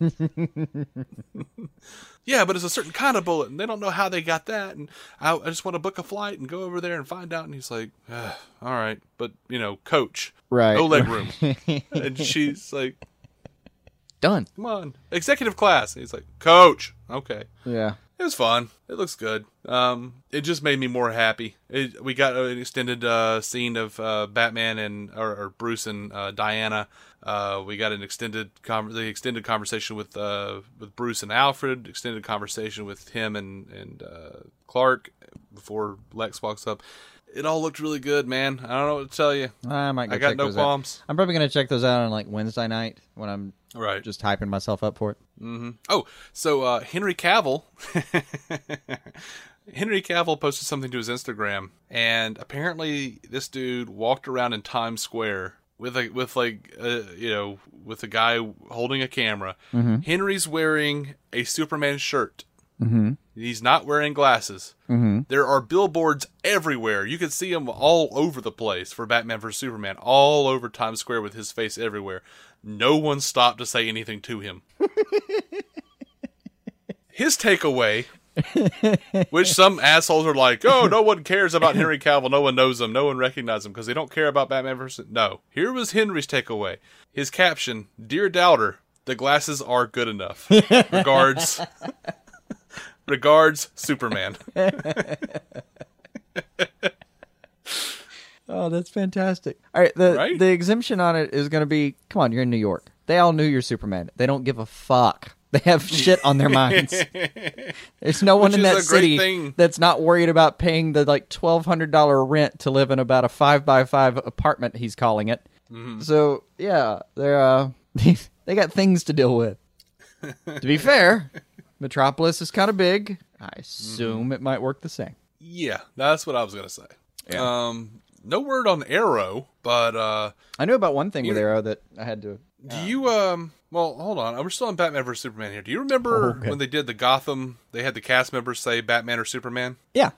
yeah, but it's a certain kind of bullet, and they don't know how they got that. And I, I just want to book a flight and go over there and find out. And he's like, "Ah, "All right, but you know, coach, Right. no leg room." *laughs* and she's like, Done. "Come on, executive class." And he's like, "Coach, okay." Yeah. It was fun. It looks good. Um, it just made me more happy. It, we got an extended uh, scene of uh, Batman and or, or Bruce and uh, Diana. Uh, we got an extended the extended conversation with uh, with Bruce and Alfred. Extended conversation with him and and uh, Clark before Lex walks up. It all looked really good, man. I don't know what to tell you. I might. I got no those out. qualms. I'm probably gonna check those out on like Wednesday night when I'm Right. just hyping myself up for it. mm-hmm. Oh, so uh, Henry Cavill, *laughs* Henry Cavill posted something to his Instagram, and apparently this dude walked around in Times Square with a with like uh, you know with a guy holding a camera. Henry's wearing a Superman shirt. Mm-hmm. He's not wearing glasses. Mm-hmm. There are billboards everywhere. You can see him all over the place for Batman vs Superman, all over Times Square with his face everywhere. No one stopped to say anything to him *laughs* his takeaway, which some assholes are like, "Oh, no one cares about Henry Cavill. No one knows him. No one recognizes him because they don't care about Batman vs." No, here was Henry's takeaway. His caption: "Dear Doubter, the glasses are good enough. *laughs* Regards, regards, Superman." *laughs* Oh, that's fantastic. All right, the Right? the exemption on it is going to be come on, you're in New York. They all knew you're Superman. They don't give a fuck. They have *laughs* shit on their minds. There's no one Which in that city that's not worried about paying the like twelve hundred dollar rent to live in about a five by five apartment. He's calling it. Mm-hmm. So yeah, they're uh, *laughs* they got things to deal with. to be fair, Metropolis is kind of big. I assume Mm-hmm. it might work the same. Yeah, that's what I was gonna say. Um, no word on Arrow, but uh, I knew about one thing with Arrow that I had to. Do you um? Well, hold on. We're still on Batman vs Superman here. Do you remember Oh, okay. when they did the Gotham? They had the cast members say Batman or Superman. Yeah,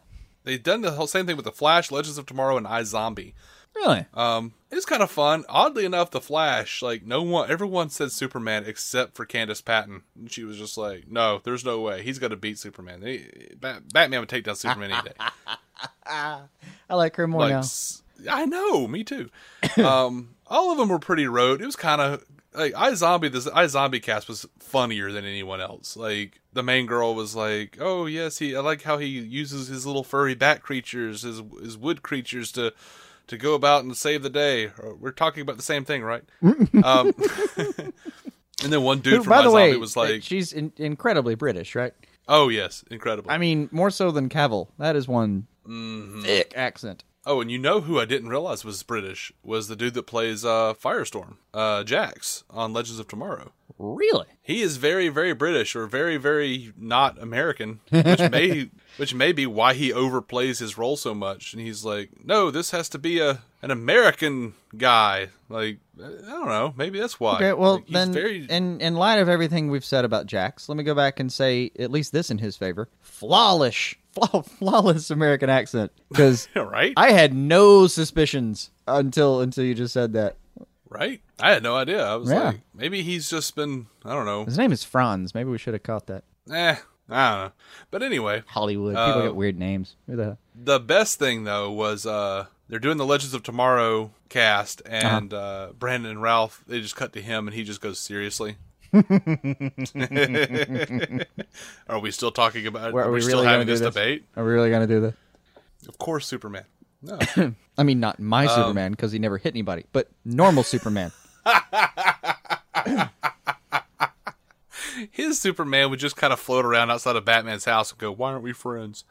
They've done the whole same thing with the Flash, Legends of Tomorrow, and iZombie. Really. Um, it's kind of fun. Oddly enough, the Flash, like no one, everyone said Superman except for Candice Patton, and she was just like, "No, there's no way. He's going to beat Superman. They, Bat- Batman would take down Superman any day." *laughs* I like her more like, now. s- I know, me too. *coughs* um, all of them were pretty rote. It was kind of like iZombie. This iZombie cast was funnier than anyone else. Like the main girl was like, "Oh yes, he. I like how he uses his little furry bat creatures, his his wood creatures to." To go about and save the day. Uh, We're talking about the same thing, right? *laughs* um, *laughs* and then one dude Who, from by the way, was like, she's in- incredibly British, right? "Oh yes, incredible." I mean, more so than Cavill. That is one Mm-hmm. thick accent. Oh, and you know who I didn't realize was British was the dude that plays uh, Firestorm, uh, Jax on Legends of Tomorrow. Really? He is very, very British or very, very not American, which may *laughs* which may be why he overplays his role so much. And he's like, no, this has to be a an American guy. Like I don't know, maybe that's why. Okay, well Like, he's then, very in in light of everything we've said about Jax, let me go back and say at least this in his favor: flawless, *laughs* flaw, flawless American accent. Because *laughs* right, I had no suspicions until until you just said that. Right. I had no idea. I was Yeah. like, maybe he's just been, I don't know, His name is Franz. Maybe we should have caught that. eh, I don't know. But anyway, Hollywood. People Uh, get weird names. Who the? The best thing though was uh they're doing the Legends of Tomorrow cast and uh Brandon and Ralph they just cut to him and he just goes seriously. *laughs* *laughs* are we still talking about What, are, are we, we still really gonna having this, this? debate? Are we really gonna do this? Of course Superman. No. *laughs* I mean, not my Um, Superman because he never hit anybody, but normal Superman. *laughs* His Superman would just kind of float around outside of Batman's house and go, "Why aren't we friends?"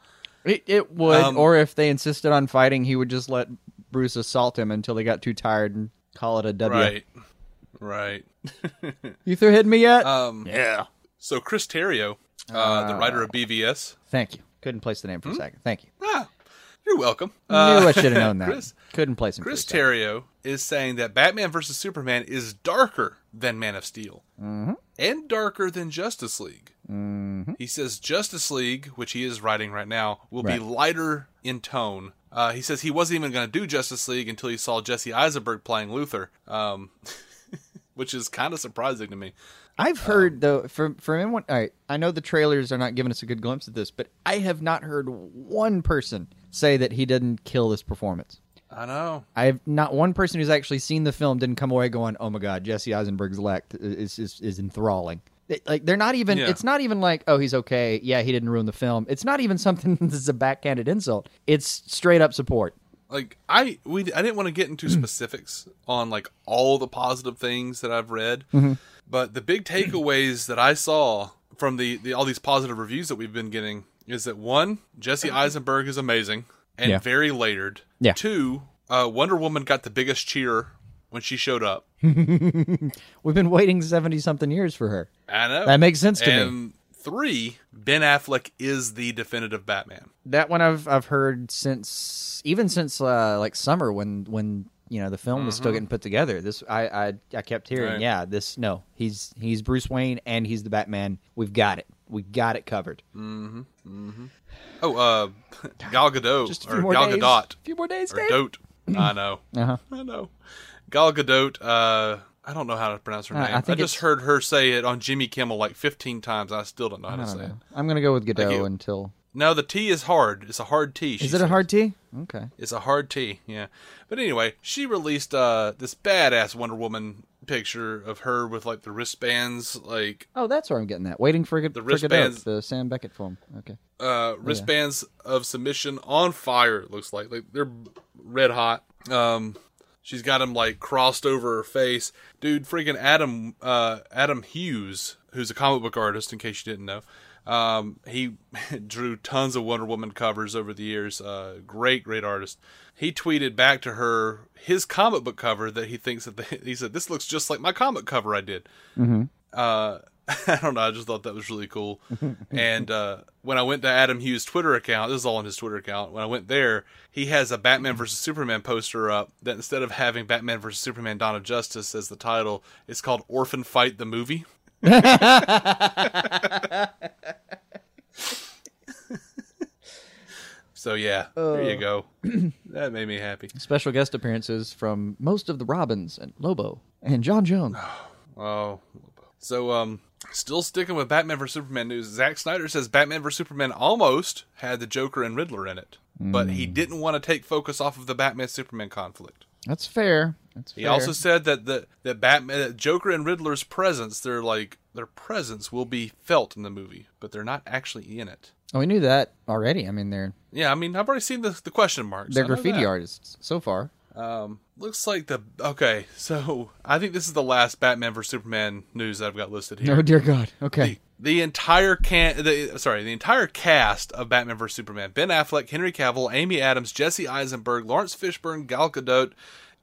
It, it would, Um, or if they insisted on fighting, he would just let Bruce assault him until he got too tired and call it a W. Right. Right. *laughs* You through hitting me yet? Um yeah. so Chris Terrio, uh, the writer of BVS. Thank you. Couldn't place the name for a second. Thank you. Ah, you're welcome. Knew Uh, I should have known *laughs* that. Chris, Couldn't place him. Chris for a second. Terrio is saying that Batman vs Superman is darker than Man of Steel Mm-hmm. and darker than Justice League. Mm-hmm. He says Justice League, which he is writing right now, will Right. be lighter in tone. Uh, he says he wasn't even going to do Justice League until he saw Jesse Eisenberg playing Luthor, um, *laughs* which is kind of surprising to me. I've heard though from from anyone. All right, I know the trailers are not giving us a good glimpse of this, but I have not heard one person say that he didn't kill this performance. I know. I have not one person who's actually seen the film didn't come away going, "Oh my god, Jesse Eisenberg's elect is is, is enthralling." It- like they're not even. Yeah. It's not even like, "Oh, he's okay." Yeah, he didn't ruin the film. It's not even *laughs* something that's a backhanded insult. It's straight up support. like I we I didn't want to get into specifics on like all the positive things that I've read, Mm-hmm. but the big takeaways that I saw from the, the all these positive reviews that we've been getting is that one, Jesse Eisenberg is amazing and Yeah. very layered. Yeah. Two, uh, Wonder Woman got the biggest cheer when she showed up. *laughs* We've been waiting seventy something years for her. I know That makes sense to me. Three, Ben Affleck is the definitive Batman. That one I've I've heard since even since uh, like summer when when you know the film was still getting put together. This I I, I kept hearing, Mm-hmm. Right. yeah, this no, he's he's Bruce Wayne and he's the Batman. We've got it. We got it covered. Oh, uh, *sighs* Gal Gadot Just a few or more Gal days. Gadot A few more days, Dave. Dote. *clears throat* I know. Uh-huh. I know. Gal Gadot. Uh, I don't know how to pronounce her Uh, name. I, think just heard her say it on Jimmy Kimmel like 15 times. I still don't know how to say don't it. I'm gonna go with Godot until. No, the T is hard. It's a hard T. Is it a hard T? Okay. It's a hard T, yeah. But anyway, she released uh this badass Wonder Woman picture of her with like the wristbands, like Oh, that's where I'm getting that. Waiting for, the wristbands- the Sam Beckett film. Okay. uh wristbands of submission on fire. It looks like like they're red hot. Um, she's got them like crossed over her face, dude. Freaking Adam uh Adam Hughes, who's a comic book artist, in case you didn't know. Um, he *laughs* drew tons of Wonder Woman covers over the years. Uh, great, great artist. He tweeted back to her his comic book cover that he thinks that the, he said this looks just like my comic cover I did. Uh, *laughs* I don't know. I just thought that was really cool. *laughs* and uh, when I went to Adam Hughes' Twitter account, this is all on his Twitter account. When I went there, he has a Batman versus Superman poster up that instead of having Batman versus Superman: Dawn of Justice as the title, it's called Orphan Fight the movie. *laughs* so yeah, there you go. *clears throat* that made me happy. Special guest appearances from most of the Robins and Lobo and John Jones. *sighs* Oh, so um, still sticking with Batman vs Superman news. Zack Snyder says Batman vs Superman almost had the Joker and Riddler in it, but he didn't want to take focus off of the Batman Superman conflict. That's fair. That's He fair. also said that the that Batman, that Joker and Riddler's presence, their like their presence will be felt in the movie, but they're not actually in it. Oh, we knew that already. I mean, they're Yeah, I mean, I've already seen the the question marks. they're graffiti artists so far. Um, looks like the okay. So I think this is the last Batman vs Superman news that I've got listed here. Oh dear God. Okay. the entire can the sorry the entire cast of Batman vs Superman: Ben Affleck, Henry Cavill, Amy Adams, Jesse Eisenberg, Laurence Fishburne, Gal Gadot,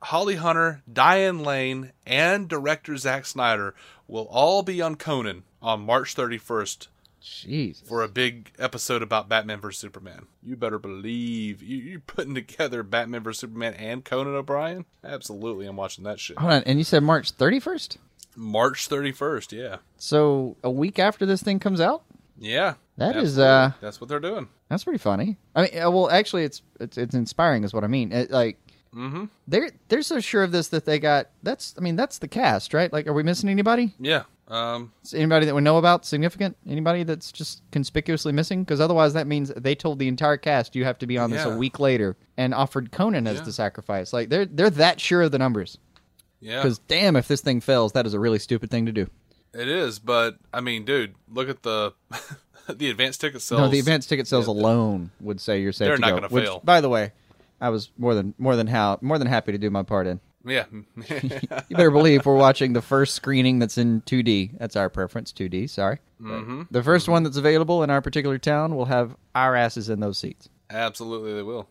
Holly Hunter, Diane Lane, and director Zack Snyder will all be on Conan on March 31st Jeez. for a big episode about Batman vs Superman. You better believe you, you're putting together Batman vs Superman and Conan O'Brien. Absolutely, I'm watching that shit. Hold on, and you said March 31st? March 31st, yeah, So a week after this thing comes out? yeah. That is, absolutely. uh, that's what they're doing. That's pretty funny. I mean, uh, well, actually, it's it's it's inspiring, is what I mean. It, like, Mm-hmm. they're they're so sure of this that they got. That's, I mean, that's the cast, right? Like, are we missing anybody? Yeah. Um. Is anybody that we know about significant? Anybody that's just conspicuously missing? Because otherwise, that means they told the entire cast you have to be on this Yeah. a week later, and offered Conan as Yeah. the sacrifice. Like, they're they're that sure of the numbers. Yeah. Because damn, if this thing fails, that is a really stupid thing to do. It is, but I mean, dude, look at the *laughs* the advance ticket sales. No, the advance ticket sales alone would say you're safe They're to not gonna fail. By the way, I was more than more than how more than happy to do my part in. Yeah. *laughs* You better believe we're watching the first screening that's in 2D. That's our preference, 2D. Sorry. mm-hmm. The 1st one that's available in our particular town will have our asses in those seats. Absolutely, they will.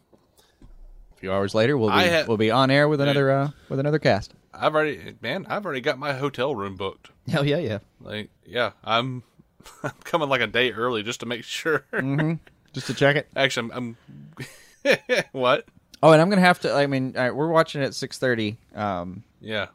A few hours later, we'll be ha- we'll be on air with another uh, with another cast. I've already, man, I've already got my hotel room booked. Hell yeah, yeah. Like, yeah, I'm, *laughs* I'm coming like a day early just to make sure. Just to check it. *laughs* Actually, I'm, I'm what? Oh, and I'm gonna have to. I mean, right, we're watching it at 6:30. Um, Yeah.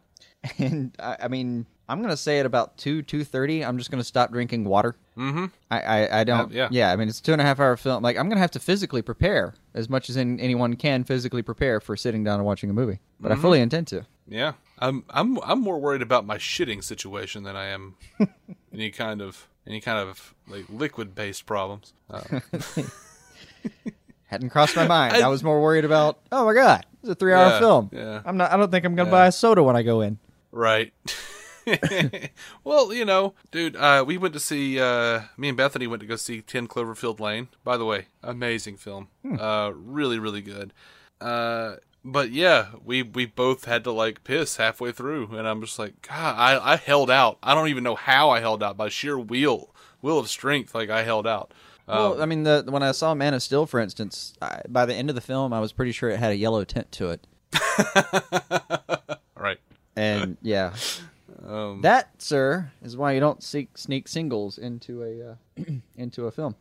and I, I mean, I'm gonna say at about two two thirty, I'm just gonna stop drinking water. Mm-hmm. I, I, I don't. Uh, yeah. I mean, it's a two and a half hour film. Like, I'm gonna have to physically prepare as much as in, anyone can physically prepare for sitting down and watching a movie. But I fully intend to. Yeah. I'm, I'm, I'm more worried about my shitting situation than I am *laughs* any kind of, any kind of like liquid based problems. Uh, *laughs* *laughs* Hadn't crossed my mind. *laughs* I, was more worried about. Oh my god, it's a three hour Yeah, film. yeah. I'm not. I don't think I'm gonna buy a soda when I go in. Right. *laughs* well, you know, dude, uh, we went to see, uh, me and Bethany went to go see 10 Cloverfield Lane. By the way, amazing film. Uh, really, really good. Uh, but yeah, we, we both had to like piss halfway through, and I'm just like, God, I, I held out. I don't even know how I held out by sheer will, will of strength. Like I held out. Well, I mean, the when I saw Man of Steel, for instance, I, by the end of the film, I was pretty sure it had a yellow tint to it. *laughs* Right. And *laughs* yeah, Um, that, sir, is why you don't seek sneak singles into a uh, *clears throat* into a film.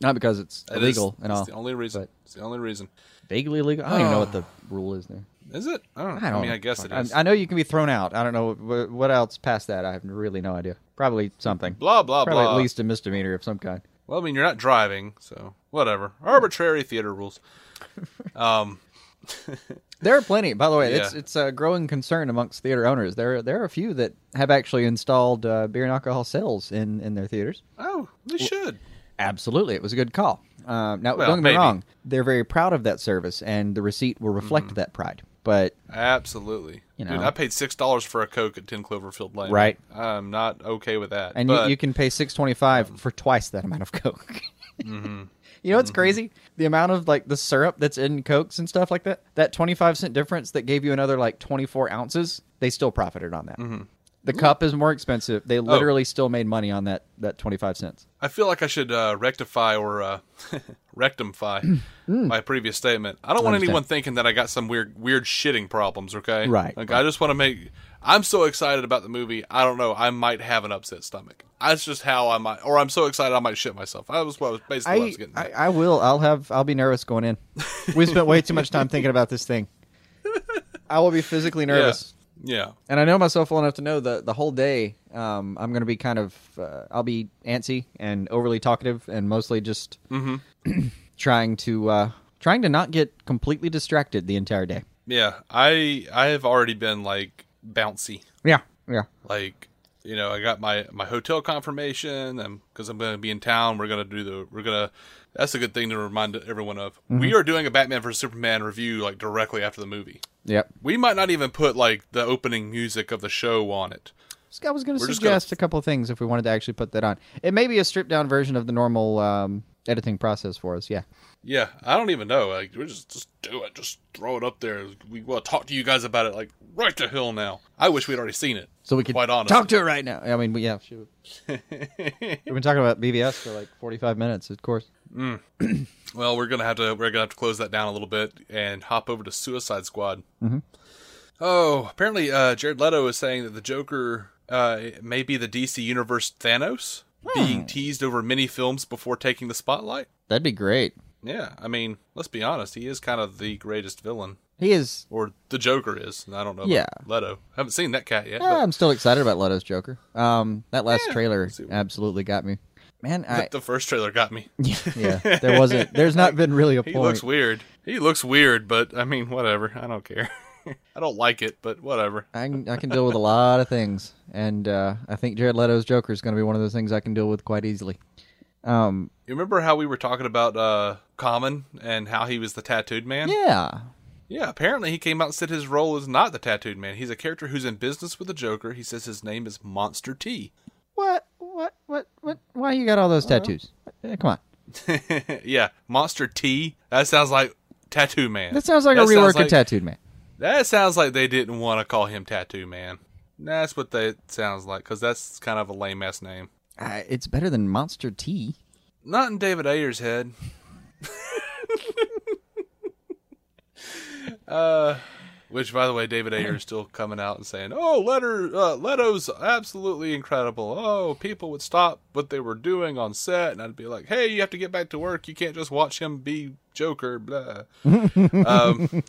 Not because it's is- illegal and that's all. the only reason. It's the only reason. Vaguely illegal. I don't even know what the *sighs* rule is there. Is it? I don't know. I I, don't. mean, know. I guess it I- I, know you can be thrown out. I don't know what, what else past that. I have really no idea. Probably something. blah, blah, Probably blah. at least a misdemeanor of some kind. Well, I mean, you're not driving, so whatever. Arbitrary theater rules. *laughs* Um, *laughs* There are plenty. By the way, it's Yeah. it's a growing concern amongst theater owners. There there are a few that have actually installed uh, beer and alcohol sales in in their theaters. oh, they should. Absolutely, it was a good call. Um, now, Well, don't get me maybe. wrong; they're very proud of that service, and the receipt will reflect that pride. But Absolutely. You Dude, know. I paid six dollars for a Coke at Ten Cloverfield Lane. Right. I'm not okay with that. and but you, you can pay six twenty five for twice that amount of Coke. *laughs* Mm-hmm. You know what's mm-hmm. crazy? The amount of like the syrup that's in Cokes and stuff like that. That twenty five cent difference that gave you another like twenty four ounces. They still profited on that. Mm-hmm. The cup is more expensive. They literally still made money on that that twenty five cents. I feel like I should uh, rectify or uh, *laughs* rectify my previous statement. I don't want Mm. Understand. anyone thinking that I got some weird weird shitting problems. Okay. Right, Like right. I just want to make. I'm so excited about the movie. I don't know. I might have an upset stomach. That's just how I might, or I'm so excited I might shit myself. That was what was basically what I was I, getting. I. I will. I'll have. I'll be nervous going in. We spent way too much time thinking about this thing. *laughs* I will be physically nervous. yeah. And I know myself well enough to know that the whole day um, I'm going to be kind of uh, I'll be antsy and overly talkative and mostly just *clears throat* trying to uh, trying to not get completely distracted the entire day. Yeah, I I have already been like bouncy. Yeah, yeah. Like, you know, I got my my hotel confirmation and because I'm going to be in town, we're going to do the we're going to that's a good thing to remind everyone of. Mm-hmm. We are doing a Batman vs Superman review like directly after the movie. Yep. We might not even put like the opening music of the show on it. I was going to suggest gonna- a couple of things if we wanted to actually put that on. It may be a stripped down version of the normal um, editing process for us. Yeah. Yeah, I don't even know. Like, we just just do it. Just throw it up there. We will talk to you guys about it. Like right to hell now. I wish we'd already seen it. So we could quite honestly. talk to it right now. I mean, we- yeah, shoot. *laughs* We've been talking about BvS for like 45 minutes, of course. *clears throat* Well, we're gonna have to we're gonna have to close that down a little bit and hop over to Suicide Squad. Mm-hmm. Oh, apparently, uh, Jared Leto is saying that the Joker uh, may be the DC Universe Thanos, being teased over many films before taking the spotlight. That'd be great. Yeah, I mean, let's be honest, he is kind of the greatest villain, He is. or the Joker is. I don't know. about Yeah. Leto. I Haven't seen that cat yet. Yeah, I'm still excited about Leto's Joker. Um, that last Yeah, trailer let's see what- absolutely got me. Man, I the first trailer got me. *laughs* yeah, *laughs* there wasn't. There's not been really a point. He point. looks weird. He looks weird, but I mean, whatever. I don't care. *laughs* I don't like it, but whatever. I can, I can deal with a lot of things, and uh, I think Jared Leto's Joker is going to be one of those things I can deal with quite easily. Um, You remember how we were talking about uh Common and how he was the tattooed man? yeah, Yeah, apparently he came out and said his role is not the tattooed man. He's a character who's in business with the Joker. He says his name is Monster T. what, what, what, what? Why you got all those tattoos? Eh, come on, *laughs* yeah, Monster T. That sounds like Tattoo Man. that sounds like a That sounds rework like- of Tattooed Man. That sounds like they didn't want to call him Tattoo Man. That's what that sounds like, because that's kind of a lame ass name. Uh, it's better than Monster T. Not in David Ayer's head. *laughs* uh, which, by the way, David Ayer is still coming out and saying, "Oh, Letter, uh, Leto's absolutely incredible. Oh, people would stop what they were doing on set, and I'd be like, "Hey, you have to get back to work. You can't just watch him be Joker." Blah. *laughs* um,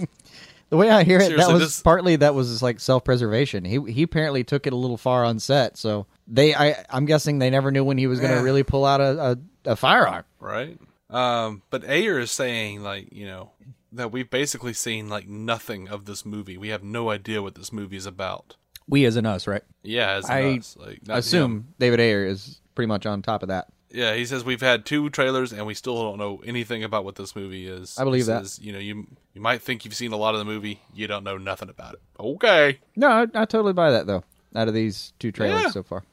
The way I hear it, that was this- partly that was like self preservation. He he apparently took it a little far on set, so they I I'm guessing they never knew when he was going to Yeah. really pull out a, a, a firearm. right? Um, but Ayer is saying, like, you know, that we've basically seen like nothing of this movie. We have no idea what this movie is about. We as in us, right? Yeah, as in I us, like, Assume him. David Ayer is pretty much on top of that. Yeah, he says we've had two trailers and we still don't know anything about what this movie is. I believe He that. says, You know, you you might think you've seen a lot of the movie, you don't know nothing about it. Okay, No, I, I totally buy that though. Out of these two trailers Yeah. so far,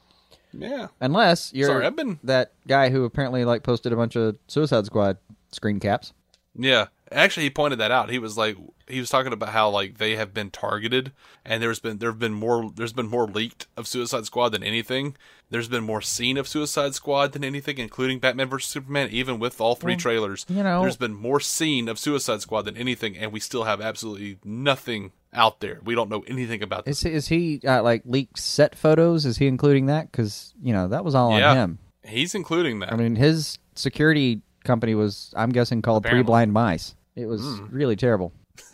yeah, unless you're Sorry, I've been- that guy who apparently like posted a bunch of Suicide Squad screen caps. yeah. Actually, he pointed that out. He was like, he was talking about how like they have been targeted, and there's been there've been more there's been more leaked of Suicide Squad than anything. There's been more seen of Suicide Squad than anything, including Batman vs Superman. Even with all three trailers, you know- there's been more seen of Suicide Squad than anything, and we still have absolutely nothing out there. We don't know anything about this. Is he, is he uh, like leaked set photos? Is he including that? Because you know that was all Yeah. on him. He's including that. I mean, his security company was, I'm guessing, called Three Apparently. Hmm. Blind Mice. It was really terrible. *laughs*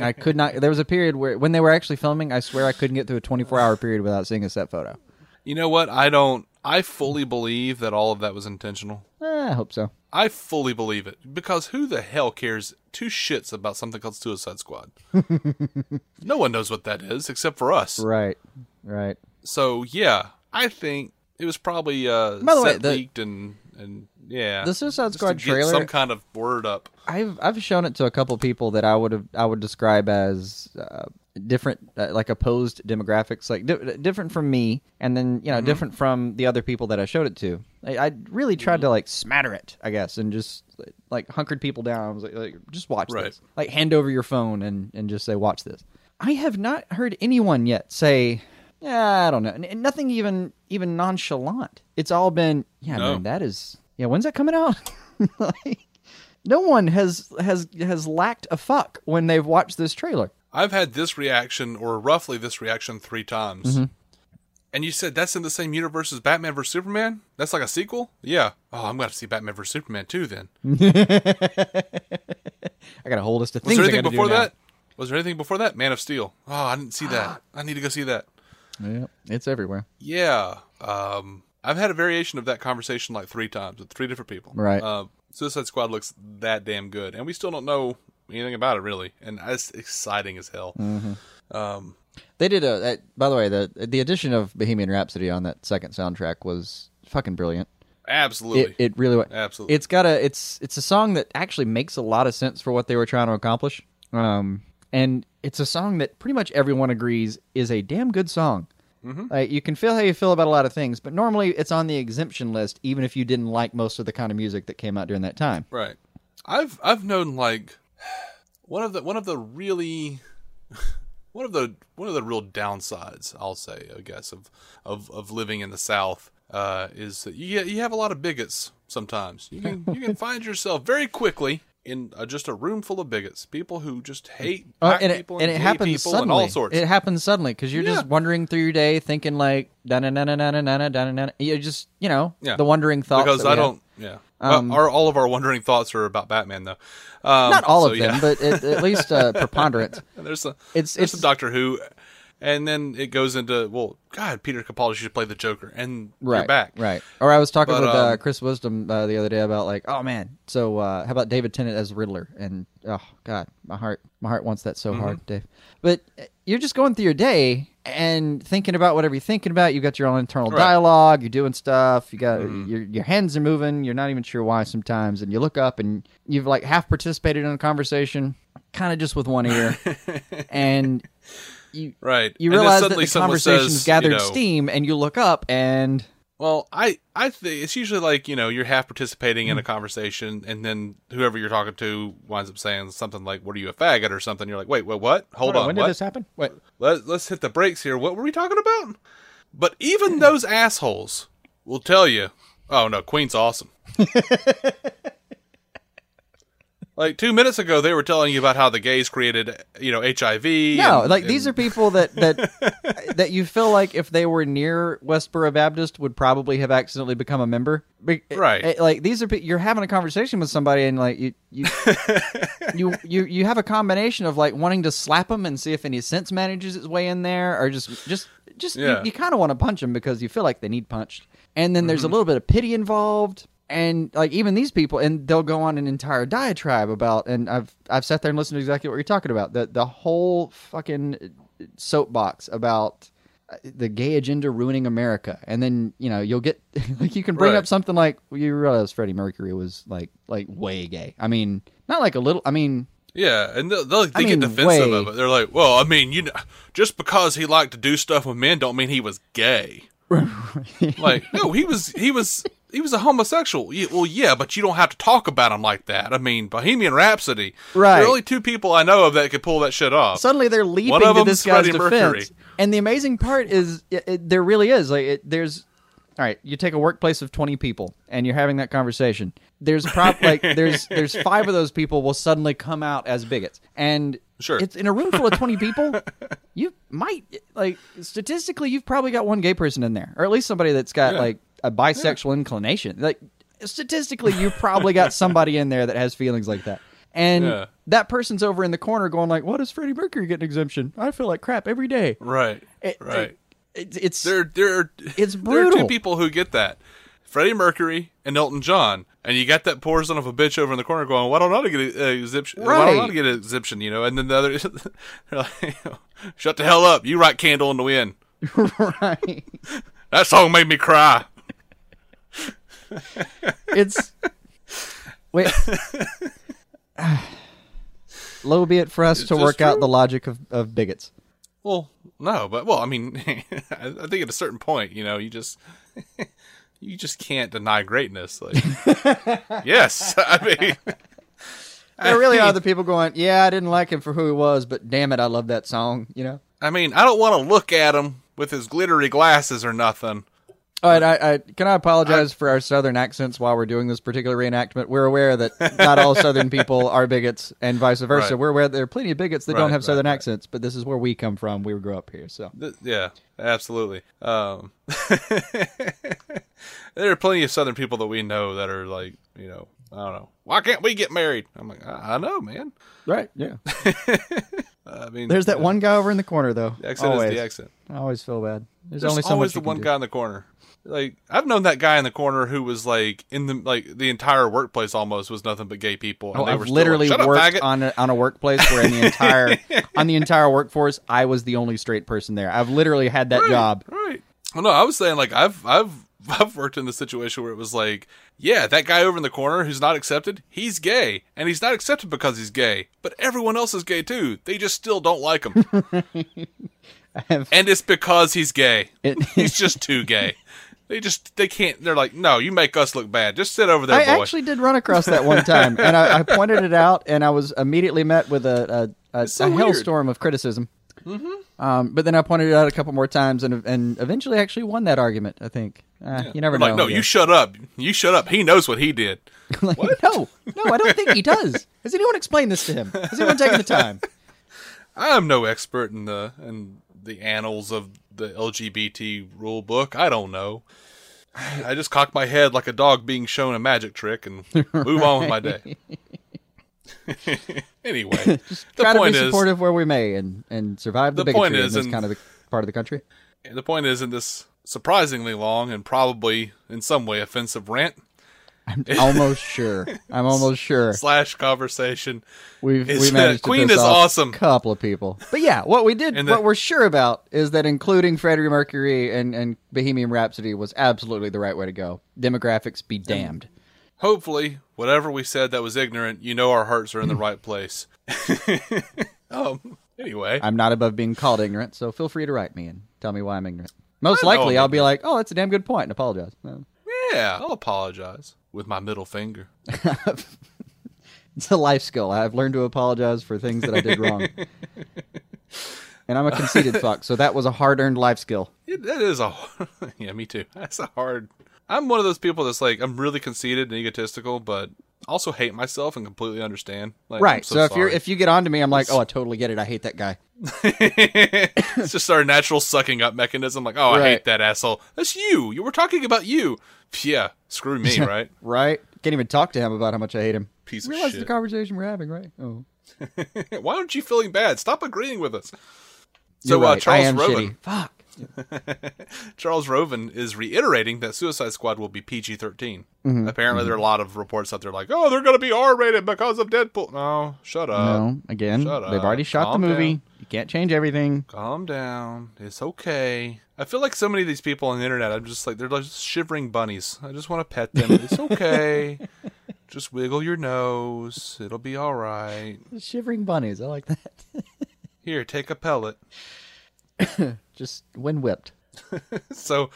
I could not. There was a period where, when they were actually filming, I swear I couldn't get through a 24 hour period without seeing a set photo. you know what? I don't. I fully believe that all of that was intentional. Eh, I hope so. I fully believe it because who the hell cares two shits about something called Suicide Squad? *laughs* no one knows what that is except for us. Right, right. So yeah, I think it was probably uh, By the way, set the- leaked and and yeah, The Suicide Squad trailer- some kind of word up. I've I've shown it to a couple people that I would have I would describe as uh, different, uh, like opposed demographics, like di- different from me, and then you know different from the other people that I showed it to. I, I really tried to like smatter it, I guess, and just like hunkered people down. I was like, like just watch Right. this, like hand over your phone and and just say watch this. I have not heard anyone yet say. Yeah, I don't know. N- and nothing even even nonchalant. It's all been, yeah, No. man, that is, yeah. When's that coming out? *laughs* like, no one has has has lacked a fuck when they've watched this trailer. I've had this reaction or roughly this reaction three times. Mm-hmm. And you said that's in the same universe as Batman vs Superman? That's like a sequel? Yeah. Oh, I'm to see Batman vs Superman too then. *laughs* I got a whole list of Was there anything gotta before that? Was there anything before that? Man of Steel. Oh, I didn't see that. *gasps* I need to go see that. Yeah, it's everywhere. Yeah. Um, I've had a variation of that conversation like three times with three different people. Right. Uh, Suicide Squad looks that damn good, and we still don't know anything about it really, and it's exciting as hell. Mm-hmm. Um, They did a. That, by the way, the the addition of Bohemian Rhapsody on that second soundtrack was fucking brilliant. absolutely. It it really was. Absolutely. It's got a. It's it's a song that actually makes a lot of sense for what they were trying to accomplish. Um, and it's a song that pretty much everyone agrees is a damn good song. Mm-hmm. Like you can feel how you feel about a lot of things, but normally it's on the exemption list, even if you didn't like most of the kind of music that came out during that time. Right. I've I've known like one of the one of the really *laughs* one of the one of the real downsides, I'll say, I guess, of of, of living in the South uh, is that you you have a lot of bigots. Sometimes you can you can *laughs* find yourself very quickly in uh, just a room full of bigots, people who just hate Uh, black and it, people and it happens people suddenly. and all sorts. It happens suddenly because you're just wandering through your day, thinking like da na na na na na na na na. You just you know Yeah. the wondering thoughts. because I have. don't. Yeah, Well, our all of our wondering thoughts are about Batman, though. Um, Not all so, of them, yeah. but at, at least uh, preponderance. There's a It's- there's it's- some Doctor Who, and then it goes into well, God, Peter Capaldi should play the Joker, and Right, you're back. right. Or I was talking But, with uh, um, Chris Wisdom uh, the other day about like, oh man, so uh, how about David Tennant as Riddler? And oh god, my heart, my heart wants that so Mm-hmm. hard, Dave. But uh, you're just going through your day and thinking about whatever you're thinking about. You got your own internal Right. Mm-hmm. dialogue. You're doing stuff. You got your your hands are moving. You're not even sure why sometimes, and you look up and you've like half participated in a conversation, kind of just with one ear, *laughs* and you Right. you realize that suddenly the conversation's says, gathered you know, steam, and you look up and. Well, I I think it's usually like you know you're half participating Hmm. in a conversation, and then whoever you're talking to winds up saying something like, "What are you a faggot?" or something. You're like, "Wait, wait, what? Hold on, when what? did this happen? What? Let, let's hit the brakes here. What were we talking about?" But even *clears throat* those assholes will tell you, "Oh no, Queen's awesome." *laughs* like two minutes ago, they were telling you about how the gays created, you know, HIV. No, and- like these are people that that *laughs* that you feel like if they were near Westboro Baptist would probably have accidentally become a member. Right. eh, Like these are you're having a conversation with somebody and like you you *laughs* you you you have a combination of like wanting to slap them and see if any sense manages its way in there, or just just just Yeah. you, you kind of want to punch them because you feel like they need punched. And then there's Mm-hmm. a little bit of pity involved. And like even these people, and they'll go on an entire diatribe about, and I've I've sat there and listened to exactly what you're talking about. The the whole fucking soapbox about uh, the gay agenda ruining America, and then you know you'll get *laughs* like you can bring Right. up something like well, you realize Freddie Mercury was like like way gay. I mean, not like a little. I mean, Yeah, and they'll, they'll, they I get mean, defensive way- of it. They're like, "Well, I mean, you know, just because he liked to do stuff with men, don't mean he was gay." *laughs* like, no, he was, he was, he was a homosexual. Yeah, well, yeah, but you don't have to talk about him like that. I mean, Bohemian Rhapsody. Right. There are only two people I know of that could pull that shit off. suddenly they're leaping One of to this guy's Freddie defense. Mercury. And the amazing part is, it, it- there really is like it, there's. All right, you take a workplace of twenty people, and you're having that conversation. There's prob like *laughs* there's there's five of those people will suddenly come out as bigots, and Sure. it's in a room full of twenty *laughs* people. You might like statistically, you've probably got one gay person in there, or at least somebody that's got Yeah. like a bisexual inclination. Like statistically, you've probably got somebody in there that has feelings like that. And Yeah. that person's over in the corner going like, "What does Freddie Mercury get an exemption? I feel like crap every day." right, It- right. It, it's There, there, It's brutal. There are two people who get that: Freddie Mercury and Elton John. And you got that poor son of a bitch over in the corner going, "Why don't I get an exemption? Why don't I Right. get an exemption?" You know. And then the other, *laughs* they're like, "Shut the hell up! You write Candle in the Wind. *laughs* right. That song made me cry." It's wait. Low be it for us to just work out the logic of, of bigots. Well, no, but well, I mean, *laughs* I I think at a certain point, you know, you just *laughs* you just can't deny greatness. Like, *laughs* yes, I mean, There really are the people going, "Yeah, I didn't like him for who he was, but damn it, I love that song." You know. I mean, I don't want to look at him with his glittery glasses or nothing. All right, I, I can I apologize for our southern accents while we're doing this particular reenactment. We're aware that not all southern people are bigots, and vice versa. Right. We're aware there are plenty of bigots that don't have right, southern right. accents, but this is where we come from. We grew up here, so Th- yeah, absolutely. Um, *laughs* there are plenty of Southern people that we know that are like, you know, I don't know, why can't we get married? I'm like, I, I know, man. right, yeah. *laughs* I mean, There's that uh, one guy over in the corner, though. The accent always. is the accent. I always feel bad. There's, There's only so always the one do. guy in the corner. Like I've known that guy in the corner who was like in the like the entire workplace almost was nothing but gay people. And Oh, they I've were literally like, worked up, on a, on a workplace where in the entire *laughs* on the entire workforce, I was the only straight person there. I've literally had that Right, job. Right. Well, no, I was saying like I've I've *laughs* I've worked in the situation where it was like, yeah, that guy over in the corner who's not accepted, he's gay, and he's not accepted because he's gay, but everyone else is gay too. They just still don't like him. *laughs* have- and it's because he's gay. It- he's just too gay. They just they can't. They're like, no, you make us look bad. Just sit over there, I boy. actually did run across that one time, and I, I pointed it out, and I was immediately met with a a, a, so a hailstorm of criticism. Mm-hmm. Um, but then I pointed it out a couple more times, and and eventually actually won that argument. I think uh, you never We're know. like, no, yeah. you shut up. You shut up. He knows what he did. *laughs* Like, no, no, I don't think he does. *laughs* Has anyone explained this to him? Has anyone taken the time? *laughs* I'm no expert in the in the annals of the LGBT rule book. I don't know. I just cock my head like a dog being shown a magic trick and *laughs* move on with my day. *laughs* anyway, *laughs* the Try to point be is, supportive where we may, and and survive the, The point bigotry is, in this kind of part of the country. the point is, in this surprisingly long and probably in some way offensive rant I'm almost sure. I'm almost sure *laughs* slash conversation, we've we managed to Queen piss is off awesome. a couple of people. But yeah, what we did, what we're sure about is that including Freddie Mercury and and Bohemian Rhapsody was absolutely the right way to go. Demographics be damned. hopefully, whatever we said that was ignorant, you know our hearts are in the right place. *laughs* um. Anyway, I'm not above being called ignorant, so feel free to write me and tell me why I'm ignorant. Most likely, I'll be like, "Oh, that's a damn good point," and apologize. No. yeah, I'll apologize with my middle finger. *laughs* It's a life skill. I've learned to apologize for things that I did wrong. *laughs* and I'm a conceited fuck, so that was a hard-earned life skill. It, that is a *laughs* yeah, me too. That's a hard. I'm one of those people that's like I'm really conceited and egotistical, but also hate myself and completely understand. Like, Right. So, if you're if you get on to me, I'm like, "Oh, I totally get it. I hate that guy." *laughs* it's just our natural sucking up mechanism. Like, oh, I hate that asshole. That's you. You were talking about you. Yeah, screw me, *laughs* right? Right? Can't even talk to him about how much I hate him. Piece of Realize shit. the conversation we're having, right? Oh, *laughs* Why aren't you feeling bad? Stop agreeing with us. You're So uh. Charles I am Roven, shitty. Fuck. *laughs* Charles Roven is reiterating that Suicide Squad will be PG-13. Mm-hmm. Apparently, there are a lot of reports out there like, "Oh, they're going to be R-rated because of Deadpool." No, shut up. no, again, shut they've already shot Calm the movie. down. You can't change everything. Calm down. It's okay. I feel like so many of these people on the internet, I'm just like they're like shivering bunnies. I just want to pet them. It's okay. *laughs* just wiggle your nose. It'll be all right. Shivering bunnies. I like that. *laughs* Here, take a pellet. *laughs* Just when whipped. *laughs* So,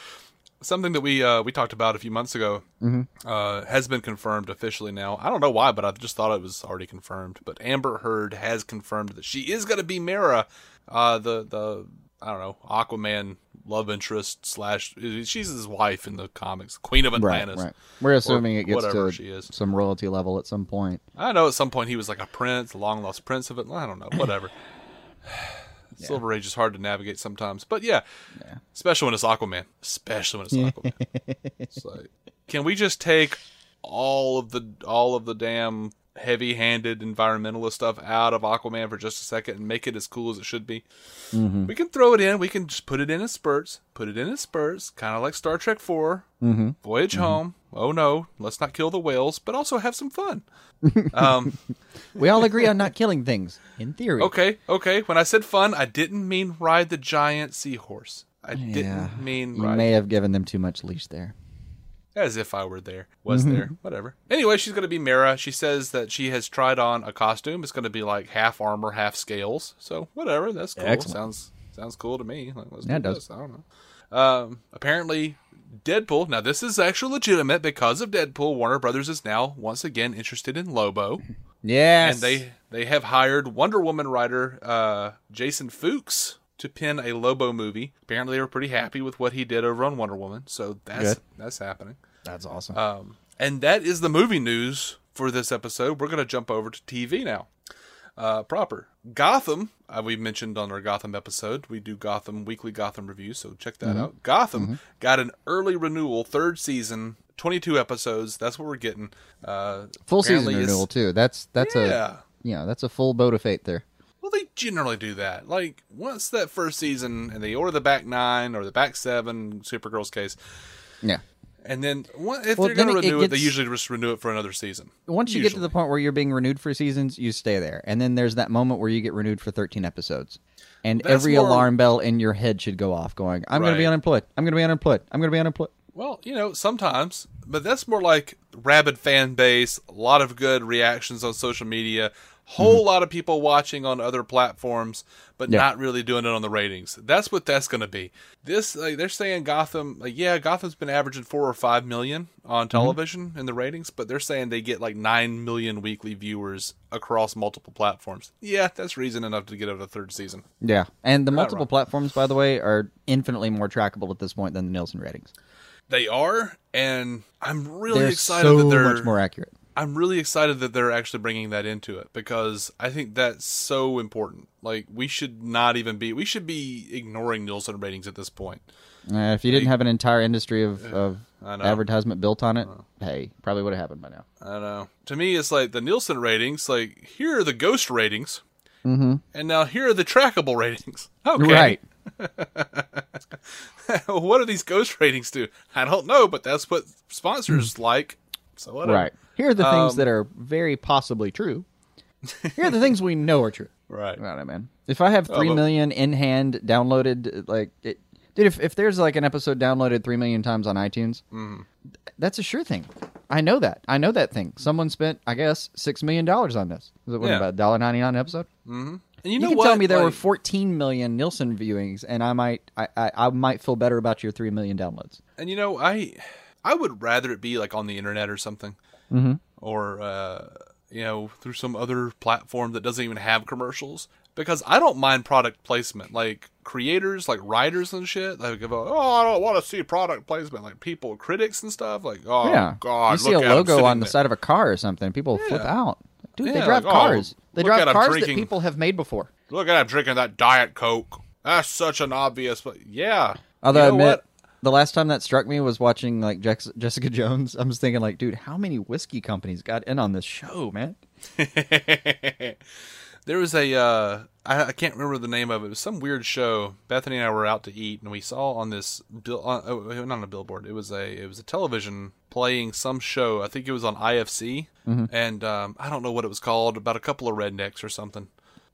something that we uh, we talked about a few months ago uh, has been confirmed officially now. I don't know why, but I just thought it was already confirmed. But Amber Heard has confirmed that she is going to be Mera, uh, the the I don't know Aquaman love interest slash she's his wife in the comics, Queen of Right, Atlantis. right. We're assuming it gets whatever to she is. some royalty level at some point. I know at some point he was like a prince, a long lost prince of it. I don't know, whatever. *sighs* *sighs* Silver Age is hard to navigate sometimes, but yeah, especially when it's Aquaman, especially when it's *laughs* Aquaman. it's like, can we just take all of the all of the damn heavy-handed environmentalist stuff out of Aquaman for just a second and make it as cool as it should be? We can throw it in. We can just put it in in spurts. Put it in in spurts, kind of like Star Trek 4 mm-hmm. Voyage Home. Oh no, let's not kill the whales, but also have some fun. *laughs* um, We all agree on not killing things, in theory. Okay, okay. When I said fun, I didn't mean ride the giant seahorse. I Yeah. didn't mean You may have given them too much leash there. as if I were there, was Mm-hmm. there, whatever. Anyway, she's going to be Mera. She says that she has tried on a costume. It's going to be like half armor, half scales. So whatever, that's cool. Excellent. Sounds sounds cool to me. Like, let's Yeah, do it does. this. I don't know. Um, apparently, Deadpool. Now this is actually legitimate because of Deadpool. Warner Brothers is now once again interested in Lobo. Yes. and they they have hired Wonder Woman writer uh, Jason Fuchs to pen a Lobo movie. Apparently, they were pretty happy with what he did over on Wonder Woman, so that's Good. that's happening. That's awesome. Um, and that is the movie news for this episode. We're going to jump over to TV now. Uh, proper Gotham. Uh, we mentioned on our Gotham episode. We do Gotham weekly Gotham review, so check Mm-hmm. that out. Gotham got an early renewal, third season, twenty-two episodes. That's what we're getting. Uh, full season renewal too. That's that's Yeah. a yeah, that's a full boat of fate there. Well, they generally do that. Like once that first season, and they order the back nine or the back seven, Supergirl's case, Yeah. And then one, if Well, they're going to it renew it, they usually just renew it for another season. Once you get to the point where you're being renewed for seasons, you stay there. And then there's that moment where you get renewed for 13 episodes. And That's every more- alarm bell in your head should go off going, I'm going to be unemployed. I'm going to be unemployed. I'm going to be unemployed. Well, you know, sometimes, but that's more like rabid fan base, a lot of good reactions on social media, Whole mm-hmm. lot of people watching on other platforms, but Yeah. not really doing it on the ratings. That's what that's going to be. This like, they're saying Gotham, like yeah, Gotham's been averaging four or five million on mm-hmm. television in the ratings, but they're saying they get like nine million weekly viewers across multiple platforms. Yeah, that's reason enough to get out a third season. Yeah, and the multiple platforms, by the way, are infinitely more trackable at this point than the Nielsen ratings. They are, and I'm really They're excited so that they're much more accurate. I'm really excited that they're actually bringing that into it because I think that's so important. Like we should not even be we should be ignoring Nielsen ratings at this point. Uh, if you didn't have an entire industry of, of advertisement built on it, hey, probably would have happened by now. I don't know. To me, it's like the Nielsen ratings. Like here are the ghost ratings, mm-hmm. and now here are the trackable ratings. *laughs* Okay, Right. *laughs* what do these ghost ratings do? I don't know, but that's what sponsors like. So whatever. Right. Here are the things Um, that are very possibly true. Here are the things we know are true. *laughs* Right. I man. If I have three but- million in hand downloaded, like, it, dude, if, if there's like an episode downloaded three million times on iTunes, Mm-hmm. th- that's a sure thing. I know that. I know that thing. Someone spent, I guess, six million dollars on this. Was it what, Yeah. about dollar ninety nine an episode? And you You, know can what? tell me there were 14 million Nielsen viewings, and I might, I, I, I might feel better about your three million downloads. And you know, I I would rather it be like on the internet or something, Mm-hmm. or uh, you know, through some other platform that doesn't even have commercials. Because I don't mind product placement, like creators, like writers and shit. Like, go, oh, I don't want to see product placement, like people, critics and stuff. Like, oh yeah, god, you see look a logo on the there. side of a car or something, people flip out. Dude, they drive like, oh, cars. they look at drive cars drinking- that people have made before. Look at him drinking that diet coke. That's such an obvious. But yeah, Although you I admit, what? The last time that struck me was watching like Jex- Jessica Jones. I'm just thinking like, dude, how many whiskey companies got in on this show, man? *laughs* there was a uh, I, I can't remember the name of it. It was some weird show. Bethany and I were out to eat, and we saw on this bill, uh, oh, not on a billboard. It was a it was a television playing some show. I think it was on IFC, and um, I don't know what it was called. About a couple of rednecks or something.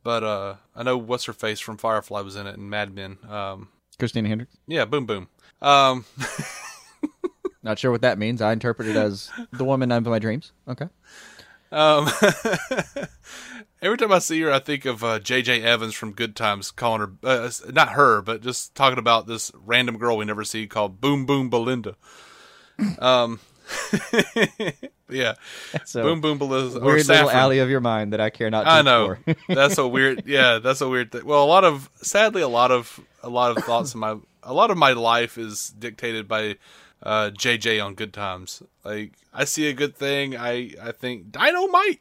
But uh, I know what's her face from Firefly was in it, and Mad Men. Um, Christina Hendricks. yeah, boom boom. Um, *laughs* Not sure what that means. I interpret it as the woman of my dreams. Okay. Um, *laughs* every time I see her, I think of uh, J.J. Evans from Good Times calling her, uh, not her, but just talking about this random girl we never see called Boom Boom Belinda. Um, *laughs* yeah, So Boom Boom Belinda. or weird little Saffron. alley of your mind that I care not. I know that's a weird. Yeah, that's a weird thing. Well, a lot of sadly, a lot of a lot of thoughts in my a lot of my life is dictated by uh, JJ on Good Times. Like I see a good thing, I I think dynamite.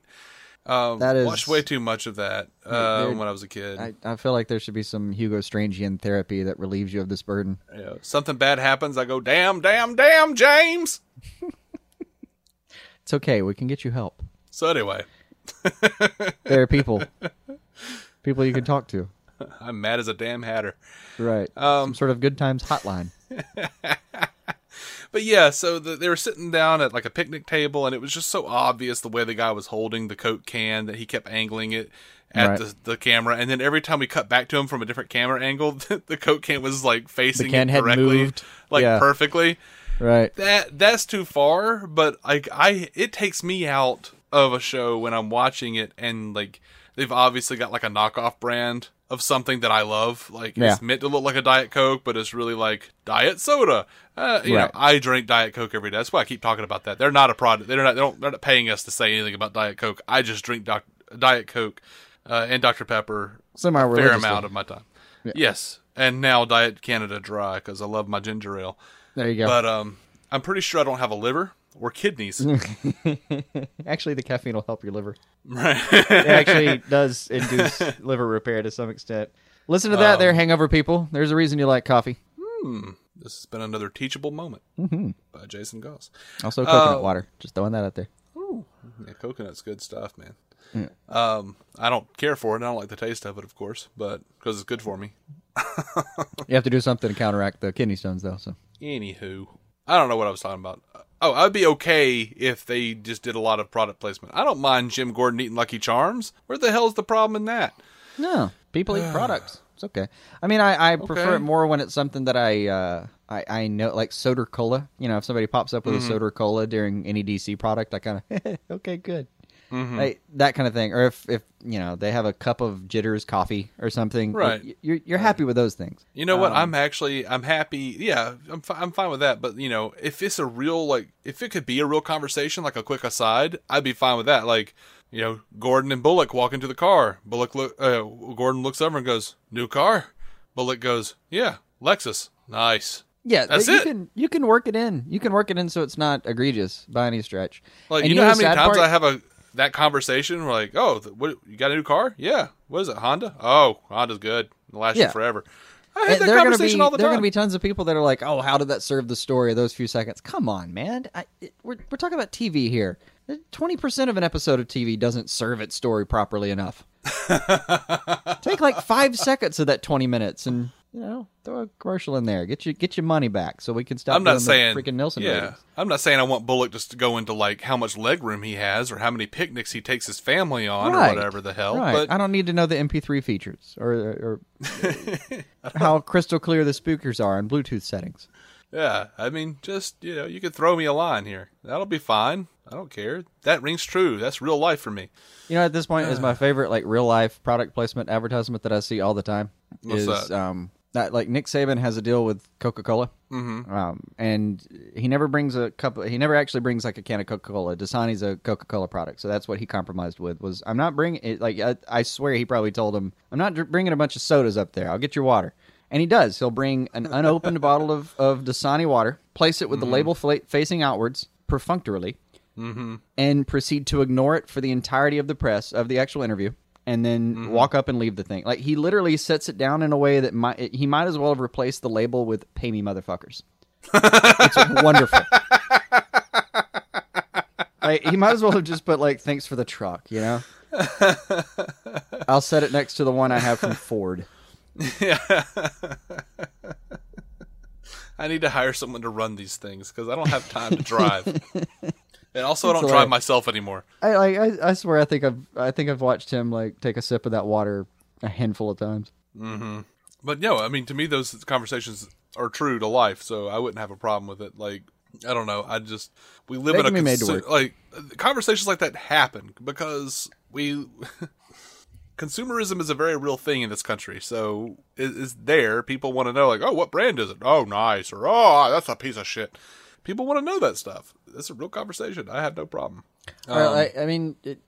Um, That is- watched way too much of that uh, There- when I was a kid. I, I feel like there should be some Hugo Strangian therapy that relieves you of this burden. Know, something bad happens, I go damn, damn, damn, James. It's okay. We can get you help. So anyway, There are people, people you can talk to. *laughs* I'm mad as a damn hatter. Right. Um, some sort of good times hotline. *laughs* But yeah, so the, they were sitting down at like a picnic table, and it was just so obvious the way the guy was holding the Coke can that he kept angling it at Right. the, the camera, and then every time we cut back to him from a different camera angle, *laughs* the, the Coke can was like facing the can it correctly, moved. like Yeah. perfectly. Right. That that's too far, but like I, it takes me out of a show when I'm watching it, and like they've obviously got like a knockoff brand of something that I love. Like Yeah. it's meant to look like a Diet Coke, but it's really like Diet Soda. Uh, you know, I drink Diet Coke every day. That's why I keep talking about that. They're not a product. They're not. They don't. They're not paying us to say anything about Diet Coke. I just drink doc, Diet Coke uh, and Dr Pepper a fair amount of my time. Yes, and now Diet Canada Dry because I love my ginger ale. There you go. But um, I'm pretty sure I don't have a liver or kidneys. *laughs* actually, the caffeine will help your liver. right. It actually does induce *laughs* liver repair to some extent. Listen to Um, that, there, hangover people. There's a reason you like coffee. this has been another teachable moment by Jason Goss. Also, coconut Oh. water. Just throwing that out there. Yeah, coconut's good stuff, man. Um, I don't care for it. I don't like the taste of it, of course, but because it's good for me. You have to do something to counteract the kidney stones, though. So Anywho, I don't know what I was talking about. Oh, I'd be okay if they just did a lot of product placement. I don't mind Jim Gordon eating Lucky Charms. Where the hell's the problem in that? no, people eat *sighs* products. It's okay. I mean, I, I prefer Okay. it more when it's something that I uh, I, I know, like Soder Cola. You know, if somebody pops up with Mm-hmm. a Soder Cola during any DC product, I kind of *laughs* okay, good. Like, that kind of thing. Or if if you know they have a cup of Jitters coffee or something, Right. y- You're you're happy with those things. You know what? Um, I'm actually I'm happy. Yeah, I'm fi- I'm fine with that. But you know, if it's a real like, if it could be a real conversation, like a quick aside, I'd be fine with that. Like, you know, Gordon and Bullock walk into the car. Bullock look. Uh, Gordon looks over and goes, "New car." Bullock goes, "Yeah, Lexus. Nice." Yeah, That's you it. can you can work it in. You can work it in so it's not egregious by any stretch. Like, And you know, how many times part? I have a that conversation? Where like, oh, what? You got a new car? Yeah. What is it? Honda? Oh, Honda's good. It'll last Yeah. you forever. I And that there are gonna conversation be all the there are time. gonna be tons of people that are like, "Oh, how did that serve the story of those few seconds?" Come on, man. I, it, we're we're talking about TV here. Twenty percent of an episode of TV doesn't serve its story properly enough. *laughs* Take like five seconds of that twenty minutes and you know throw a commercial in there. Get you get your money back so we can stop. I'm not saying freaking Nielsen Yeah, ratings. I'm not saying I want Bullock just to go into like how much leg room he has or how many picnics he takes his family on Right. or whatever the hell. Right. But I don't need to know the MP3 features or, or *laughs* how crystal clear the speakers are on Bluetooth settings. yeah, I mean, just you know, you could throw me a line here. That'll be fine. I don't care. That rings true. That's real life for me. You know, at this point, is my *sighs* favorite like real life product placement advertisement that I see all the time. What's is that? um that like Nick Saban has a deal with Coca Cola, mm-hmm. um, and he never brings a cup. He never actually brings like a can of Coca Cola. Dasani's a Coca Cola product, so that's what he compromised with. Was I'm not bringing it. Like I, I swear, he probably told him, "I'm not bringing a bunch of sodas up there. I'll get your water." And he does. He'll bring an unopened *laughs* bottle of of Dasani water, place it with the label fla- facing outwards, perfunctorily, and proceed to ignore it for the entirety of the press of the actual interview and then mm-hmm. walk up and leave the thing. Like he literally sets it down in a way that might he might as well have replaced the label with "Pay me, motherfuckers." it's *laughs* wonderful. like, he might as well have just put like "Thanks for the truck," you know. *laughs* I'll set it next to the one I have from Ford. Yeah. *laughs* I need to hire someone to run these things because I don't have time to drive. And also, I don't It's drive myself anymore. I like I, I swear I think I've I think I've watched him like take a sip of that water a handful of times. Mm-hmm. But no, I mean, to me, those conversations are true to life, so I wouldn't have a problem with it. Like, I don't know, I just we live They in a can made to consu- like conversations like that happen because we *laughs* consumerism is a very real thing in this country. So it is there. People want to know, like, oh, what brand is it? Oh, nice, or oh, that's a piece of shit. People want to know that stuff. That's a real conversation. I have no problem. Um, like, I mean, it,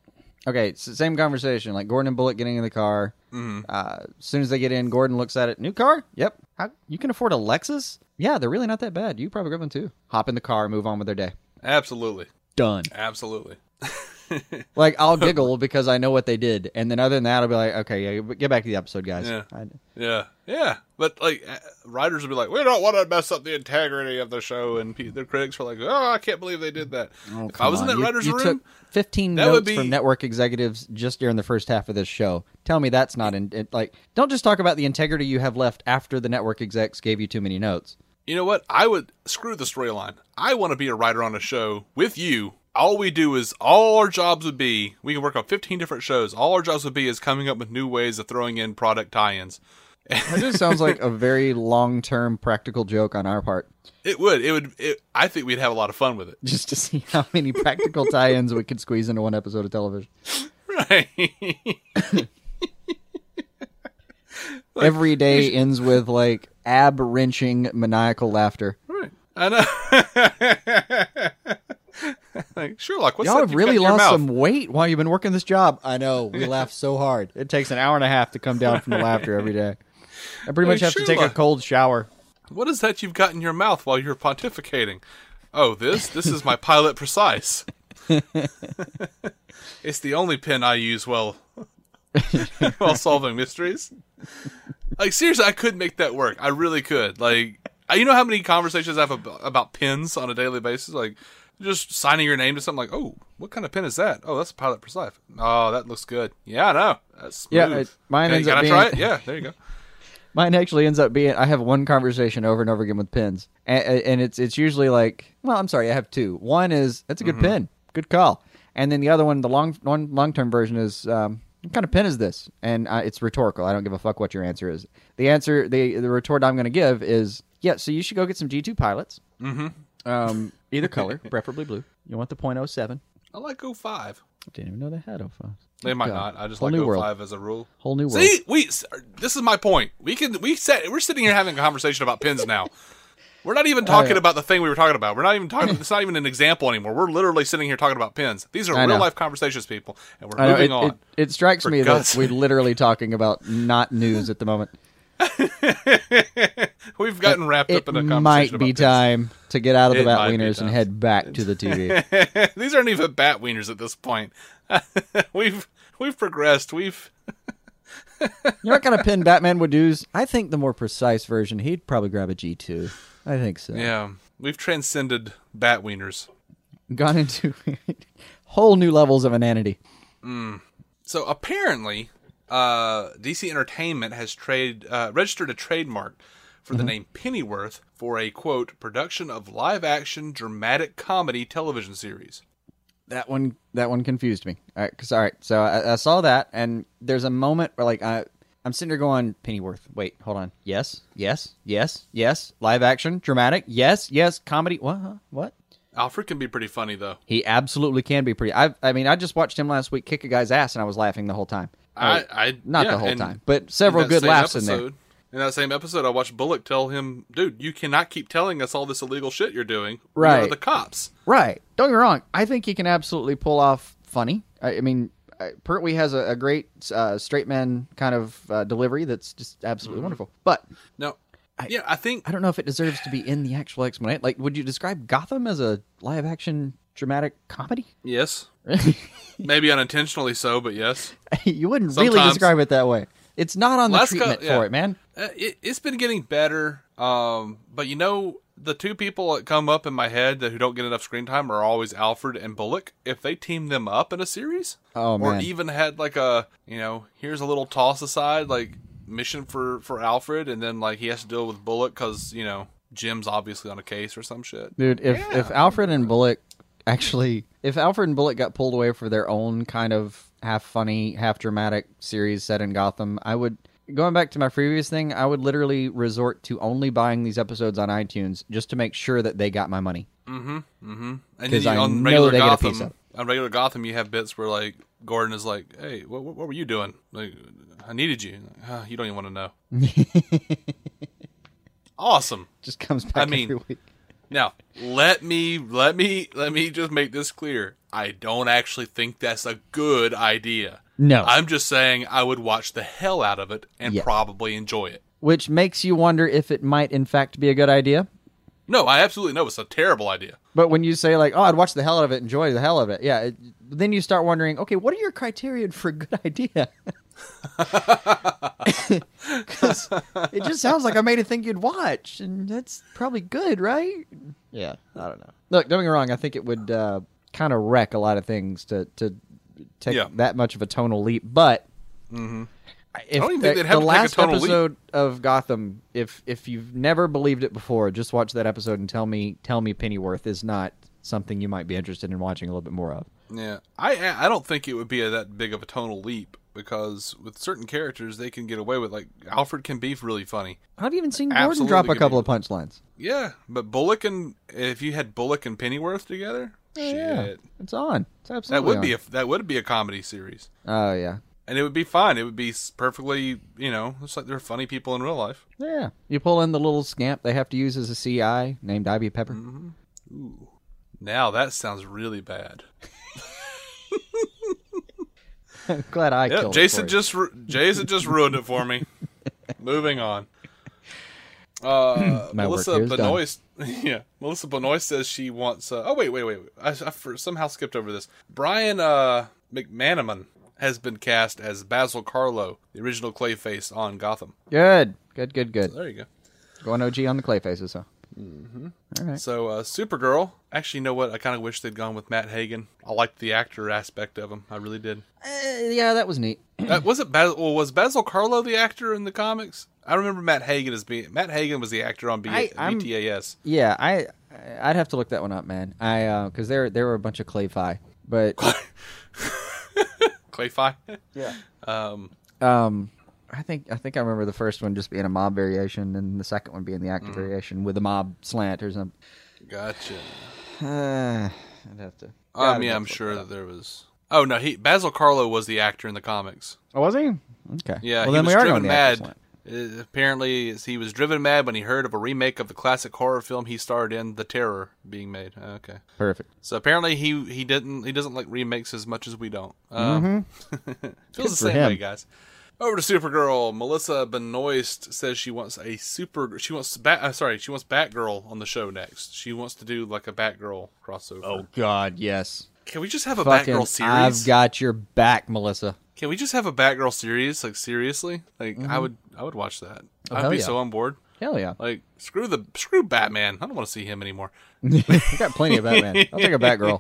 okay, it's same conversation. Like Gordon and Bullock getting in the car. Mm-hmm. Uh, as soon as they get in, Gordon looks at it. New car? Yep. How, you can afford a Lexus? Yeah, they're really not that bad. You probably grab one too. Hop in the car, and move on with their day. Absolutely, Done. absolutely. *laughs* *laughs* Like I'll *laughs* giggle because I know what they did, and then other than that, I'll be like, okay, yeah, get back to the episode, guys. Yeah. I- Yeah, yeah, but like uh, writers would be like, "We don't want to mess up the integrity of the show," and pe- their critics were like, "Oh, I can't believe they did that." Oh, if I was in on. that You- writers' you room, took 15 that would notes be- from network executives just during the first half of this show. Tell me that's not in it, like. Don't just talk about the integrity you have left after the network execs gave you too many notes. you know what? I would screw the storyline. I want to be a writer on a show with you. All we do is all our jobs would be we can work on 15 different shows. All our jobs would be is coming up with new ways of throwing in product tie-ins. That just sounds like a very long-term practical joke on our part, It would. It would. It, I think we'd have a lot of fun with it. just to see how many practical tie-ins we could squeeze into one episode of television. Right. *laughs* Every day ends with like ab-wrenching maniacal laughter. right. I know. *laughs* *laughs* like Sherlock, what's Y'all have really got in your lost some weight while you've been working this job. I know. We *laughs* laugh so hard. It takes an hour and a half to come down from the laughter every day. I pretty much have to take a cold shower. What is that you've got in your mouth while you're pontificating? Oh, this? This is my Pilot Precise. *laughs* it's the only pen I use while while solving mysteries. Like seriously, I could make that work. I really could. Like, I- you know how many conversations I have about, about pens on a daily basis? Like, just signing your name to something. Like, oh, what kind of pen is that? Oh, that's a Pilot life Oh, that looks good. Yeah, I know. That's smooth. Yeah, it- mine Okay, ends up I try being- it? Yeah, there you go. *laughs* Mine actually ends up being I have one conversation over and over again with pins, and, and it's it's usually like, well, I'm sorry, I have two. One is that's a good pin, good call, and then the other one, the long one long term version is um, what kind of pin is this? And uh, it's rhetorical. I don't give a fuck what your answer is. The answer, the the retort I'm going to give is yeah. So you should go get some G2 pilots, mm-hmm. um, either *laughs* color, preferably blue. You want the .07. I like 05. Didn't even know they had 05. They might God. not. I just Whole like new 05 world. as a rule. Whole new world. See, we. Er, this is my point. We can. We said we're sitting here having a conversation about pins now. We're not even *laughs* talking yeah. about the thing we were talking about. We're not even talking. It's not even an example anymore. We're literally sitting here talking about pins. These are I know. real life conversations, people, and we're I know, moving it, on. It, it strikes me God's that we're literally talking about not news at the moment. *laughs* We've gotten wrapped It up in a conversation It might be time to get out of the It bat wieners and head back to the TV. *laughs* These aren't even bat wieners at this point. *laughs* we've we've progressed. We've you know what kind of pin Batman would use? I think the more precise version, he'd probably grab a G2. I think so. yeah we've transcended bat wieners. Gone into whole new levels of inanity. Hmm. So apparently, uh, DC Entertainment has trade uh, registered a trademark for Mm-hmm. the name Pennyworth for a quote production of live action dramatic comedy television series. That one, that one confused me. All right, 'cause- all right, so I, I saw that, and there's a moment where like I, I'm sitting there going, Pennyworth. Wait, hold on. Yes, yes, yes, yes. Live action, dramatic. Yes, yes. Comedy. What? Huh? What? Alfred can be pretty funny though. He absolutely can be pretty. I, I mean, I just watched him last week kick a guy's ass, and I was laughing the whole time. I, I not yeah, the whole time, but several good laughs in there. episode- In that same episode, I watched Bullock tell him, "Dude, you cannot keep telling us all this illegal shit you're doing. Right. the cops." Right. Don't get me wrong. I think he can absolutely pull off funny. I, I mean, Pertwee has a, a great uh, straight man kind of uh, delivery that's just absolutely Mm-hmm. wonderful. But No, yeah, I think I don't know if it deserves to be in the actual explanation. Like, would you describe Gotham as a live action dramatic comedy? *laughs* yes, maybe unintentionally so, but yes. you wouldn't really describe it that way. It's not on the Last co- treatment yeah. for it, man. Uh, it, it's been getting better. Um, but you know, the two people that come up in my head that who don't get enough screen time are always Alfred and Bullock. If they team them up in a series, Oh, or man. even had like a you know, here's a little toss aside like mission for for Alfred, and then like he has to deal with Bullock because you know Jim's obviously on a case or some shit. Dude, if if Alfred and Bullock actually, if Alfred and Bullock got pulled away for their own kind of half funny, half dramatic series set in Gotham, I would. Going back to my previous thing, I would literally resort to only buying these episodes on iTunes just to make sure that they got my money. Mm-hmm, mm-hmm. And 'Cause then you, I on know regular they get a Gotham, on regular Gotham, you have bits where like Gordon is like, "Hey, what what, were you doing? Like, I needed you. Like, "Huh, you don't even want to know." *laughs* awesome. Just comes back I mean, every week. Now, let me let me let me just make this clear. I don't actually think that's a good idea. No. I'm just saying I would watch the hell out of it and Yeah. probably enjoy it. Which makes you wonder if it might, in fact, be a good idea. No, I absolutely know it's a terrible idea. But when you say like, "Oh, I'd watch the hell out of it, enjoy the hell of it," yeah, it, then you start wondering, okay, what are your criteria for a good *laughs* idea? 'Cause it just sounds like I made a thing you'd watch, and that's probably good, right? Yeah, I don't know. Look, don't get me wrong. I think it would uh, kind of wreck a lot of things to to take Yeah. that much of a tonal leap, but. Mm-hmm. I don't even think the, they'd have the to take a last tonal leap. episode of Gotham, if if you've never believed it before, just watch that episode and tell me tell me Pennyworth is not something you might be interested in watching a little bit more of. Yeah, I I don't think it would be a, that big of a tonal leap because with certain characters they can get away with like Alfred can be really funny. I've even seen Gordon Absolutely drop a couple be. of punchlines. Yeah, but Bullock and if you had Bullock and Pennyworth together, shit, Yeah, it's on. It's absolutely that would be a that would be a comedy series, Oh yeah, and it would be fun. It would be perfectly you know it's like they're funny people in real life. yeah. You pull in the little scamp they have to use as a CI named Ivy Pepper. Mm-hmm. Now that sounds really bad. *laughs* I'm *laughs* glad I it Jason just ru- Jason just ruined it for me. *laughs* Moving on. *clears throat* Uh, Melissa. Benoist, *laughs* yeah, Melissa Benoist says she wants. Uh, oh wait, wait, wait! wait. I, I for- somehow skipped over this. Brian uh, McManamon has been cast as Basil Karlo, the original Clayface on Gotham. good, good, good, good. There you go. Going OG on the clay faces, huh? All right. So uh, Supergirl. Actually, you know what? I kind of wish they'd gone with Matt Hagen. I liked the actor aspect of him. I really did. Uh, yeah, that was neat. Uh, was it Bas- well, was Basil Karlo the actor in the comics? I remember Matt Hagen as being Matt Hagen was the actor on B- I- BTAS. Yeah, I I'd have to look that one up, man. I uh, because there there were a bunch of clay fi, but *laughs* Clayfi. yeah. Um, Um, I think I think I remember the first one just being a mob variation, and the second one being the active variation with a mob slant or something. gotcha. Uh, *sighs* I'd have to Um, yeah, I'm sure that there was. Oh no, he Basil Karlo was the actor in the comics. Oh, was he? Okay. Yeah, Well, he then was we are driven mad. Uh, apparently, he was driven mad when he heard of a remake of the classic horror film he starred in, The Terror, being made. Okay, Perfect. so apparently he he didn't he doesn't like remakes as much as we don't. Um, *laughs* feels the Mm-hmm. for same him. way, guys. Over to Supergirl. Melissa Benoist says she wants a super. She wants bat. Uh, sorry, she wants Batgirl on the show next. She wants to do like a Batgirl crossover. Oh God, yes. Can we just have a Fucking, Batgirl series? I've got your back, Melissa. Can we just have a Batgirl series? Like seriously? Like I would I would watch that. Oh, I'd be yeah. so on board. Hell yeah. Like screw the screw Batman. I don't want to see him anymore. *laughs* I got plenty of Batman. I'll take a *laughs* Batgirl.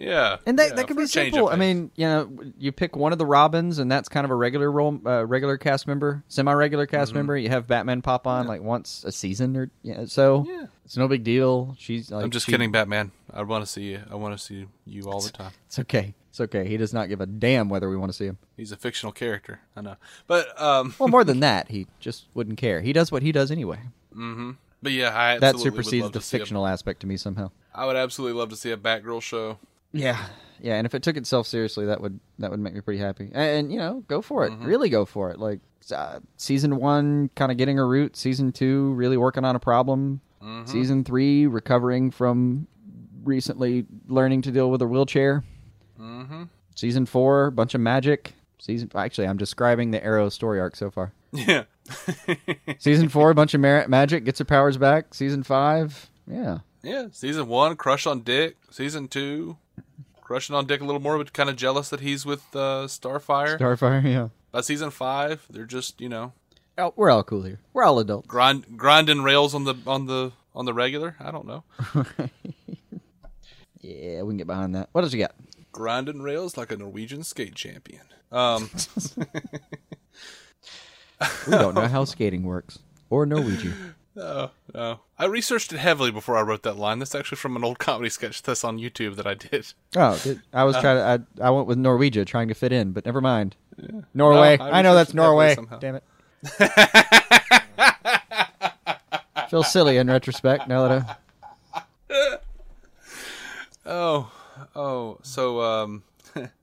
Yeah, And that, yeah, that could be simple. I mean, you know, you pick one of the Robins, and that's kind of a regular role, uh, regular cast member, semi-regular cast member. You have Batman pop on like once a season, or you know, so Yeah. it's no big deal. She's like, I'm just she- kidding, Batman. I want to see you. I want to see you all the time. It's okay. It's okay. He does not give a damn whether we want to see him. He's a fictional character. I know, but um, Well, more than *laughs* that, he just wouldn't care. He does what he does anyway. Mm-hmm. but yeah, I That supersedes the see a- fictional aspect to me somehow. I would absolutely love to see a Batgirl show. Yeah, yeah, and if it took itself seriously, that would that would make me pretty happy. And, and, you know, go for it. Really go for it. Like uh, season one, kind of getting a root. Season two, really working on a problem. Season three, recovering from recently learning to deal with a wheelchair. Mm-hmm. Season four, bunch of magic. Season actually, I'm describing the Arrow story arc so far. Yeah, *laughs* Season four, a bunch of mar- magic, gets her powers back. Season five, yeah. yeah. Season one, crush on Dick. Season two, crushing on Dick a little more, but kind of jealous that he's with uh, Starfire. Starfire, yeah. By season five, they're just you know Oh, we're all cool here. We're all adults. grind grinding rails on the on the on the regular. I don't know, *laughs* Yeah, we can get behind that. What else you got? grinding rails like a Norwegian skate champion. Um, *laughs* We don't know how skating works or Norwegian. *laughs* no, no. I researched it heavily before I wrote that line. That's actually from an old comedy sketch that's on YouTube that I did. Oh, did- I was trying to. I, I went with Norwegia, trying to fit in, but never mind. Norway. No, I I, know that's it Norway. Damn it. Feel silly in retrospect. Now that I, *laughs* Oh, oh. So, um,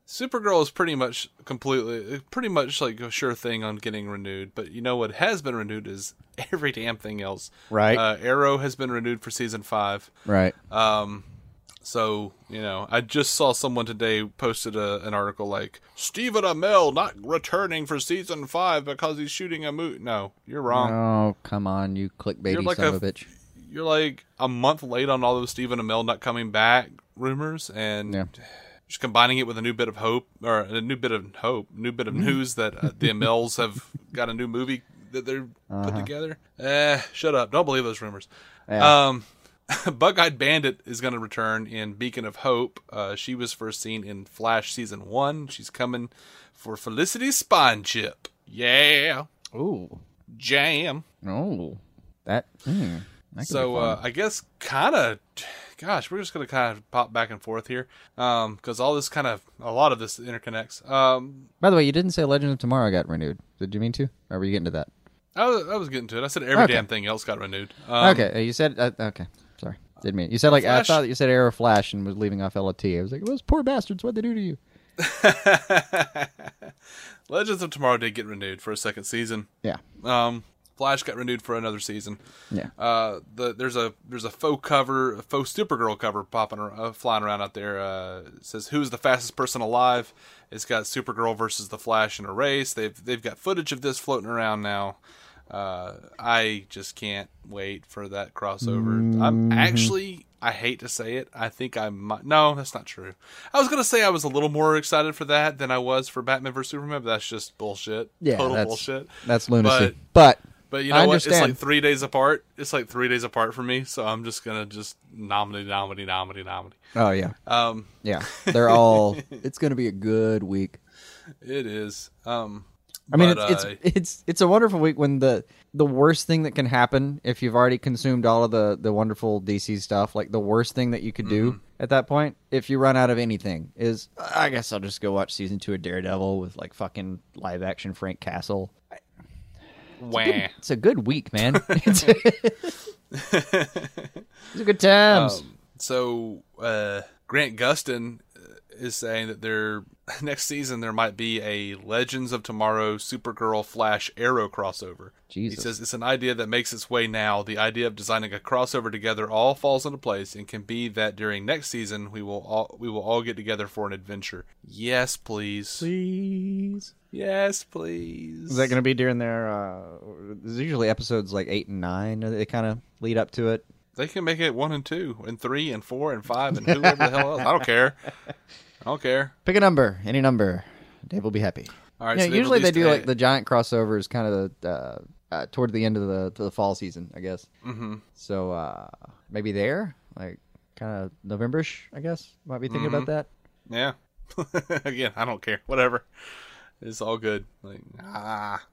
Supergirl is pretty much completely, pretty much like a sure thing on getting renewed. But you know what has been renewed is *laughs* every damn thing else. Right. Uh, Arrow has been renewed for season five. right. Um, so you know, I just saw someone today posted a, an article like Stephen Amell not returning for season five because he's shooting a movie. No, you're wrong. Oh, come on, you like son a- of a bitch. You're like a month late on all those Stephen Amell not coming back rumors, and Yeah. Just combining it with a new bit of hope or a new bit of hope, new bit of Mm-hmm. news that uh, the *laughs* Amells have got a new movie that they're put together. Eh, shut up! Don't believe those rumors. Uh-huh. Yeah. Um, *laughs* Bug-eyed Bandit is going to return in Beacon of Hope. Uh, she was first seen in Flash season one. She's coming for Felicity Spine Chip. Yeah, Ooh. jam. Oh. That. Hmm, that So uh, I guess kind of, gosh, we're just gonna kind of pop back and forth here, because all this kind of a lot of this interconnects. Um, By the way, you didn't say Legend of Tomorrow got renewed. Did you mean to? Or were you getting to that? I was, I was getting to it. I said every Okay. damn thing else got renewed. Um, okay, uh, you said. Uh, okay, sorry, didn't mean. You said like I thought you said Arrow Flash and was leaving off LOT. I was like, those poor bastards. What'd they do to you? *laughs* Legends of Tomorrow did get renewed for a second season. Yeah, Um, Flash got renewed for another season. yeah. Uh, the there's a there's a faux cover, a faux Supergirl cover popping uh, flying around out there. Uh, it says who's the fastest person alive. It's got Supergirl versus the Flash in a race. They've they've got footage of this floating around now. Uh, I just can't wait for that crossover. I'm actually, I hate to say it, I think I might. No, that's not true. I was gonna say I was a little more excited for that than I was for Batman vs Superman, but that's just bullshit. Yeah, total that's, bullshit. That's lunacy. But- But, But you know what? It's like three days apart. It's like three days apart for me. So I'm just gonna just nominate, nominate, nominate, nominate. oh yeah, Um, yeah. They're all. *laughs* it's going to be a good week. it is. Um, I mean, but, it's, uh, it's it's it's a wonderful week when the the worst thing that can happen if you've already consumed all of the the wonderful DC stuff, like the worst thing that you could do Mm-hmm. at that point, if you run out of anything, is I guess I'll just go watch season two of Daredevil with like fucking live action Frank Castle. Wah. It's a good week, man. *laughs* *laughs* it's, it's a good times. Um, so uh, Grant Gustin uh, is saying that there *laughs* next season there might be a Legends of Tomorrow Supergirl Flash Arrow crossover. Jesus. He says it's an idea that makes its way now. The idea of designing a crossover together all falls into place and can be that during next season we will all we will all get together for an adventure. Yes, please. Please. Yes, please. Is that going to be during their? Uh, there's usually episodes like eight and nine. They kind of lead up to it. They can make it one and two and three and four and five and whoever the hell else. I don't care. I don't care. Pick a number, any number. Dave will be happy. All right. yeah, so usually they do a- like the giant crossovers, kind of the uh, uh, toward the end of the to the fall season, I guess. Mm-hmm. So uh, maybe there, like kind of Novemberish, I guess. Might be thinking about that. Yeah. *laughs* Again, I don't care. Whatever. It's all good. Like ah.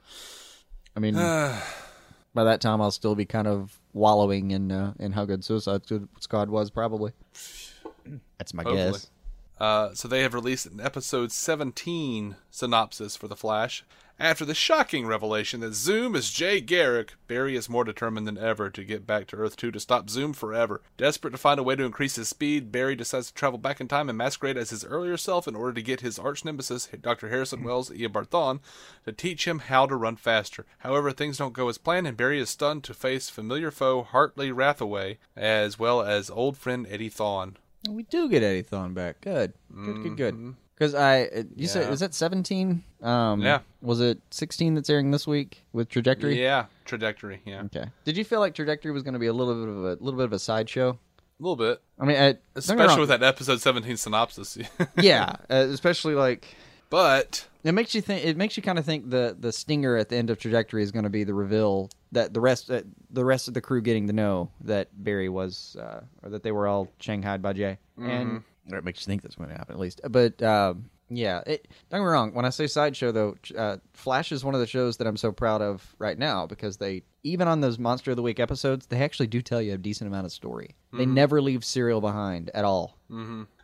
I mean, *sighs* by that time I'll still be kind of wallowing in uh, in how good Suicide Squad was, probably. *sniffs* That's my Hopefully. guess. Uh, so they have released an episode 17 synopsis for The Flash. After the shocking revelation that Zoom is Jay Garrick, Barry is more determined than ever to get back to Earth 2 to stop Zoom forever. Desperate to find a way to increase his speed, Barry decides to travel back in time and masquerade as his earlier self in order to get his arch nemesis, Dr. Harrison hmm. Wells Eobard Thawne, to teach him how to run faster. However, things don't go as planned, and Barry is stunned to face familiar foe Hartley Rathaway, as well as old friend Eddie Thawne. We do get Eddie Thawne back. Good, good, good, good. Mm-hmm. Because I, uh, you said Yeah. was that seventeen? Um, Yeah. Was it sixteen that's airing this week with Trajectory? Yeah, trajectory. Yeah, Okay. Did you feel like Trajectory was going to be a little bit of a little bit of a sideshow? a little bit, I mean, I, don't get me especially wrong. with that episode seventeen synopsis. *laughs* yeah, uh, especially like but it makes you think. It makes you kind of think the the stinger at the end of Trajectory is going to be the reveal that the rest uh, the rest of the crew getting to know that Barry was uh, or that they were all shanghaied by Jay, and or it makes you think that's going to happen at least. But um, yeah, it, don't get me wrong. When I say sideshow, though, uh, Flash is one of the shows that I'm so proud of right now because they even on those Monster of the Week episodes, they actually do tell you a decent amount of story. They never leave serial behind at all.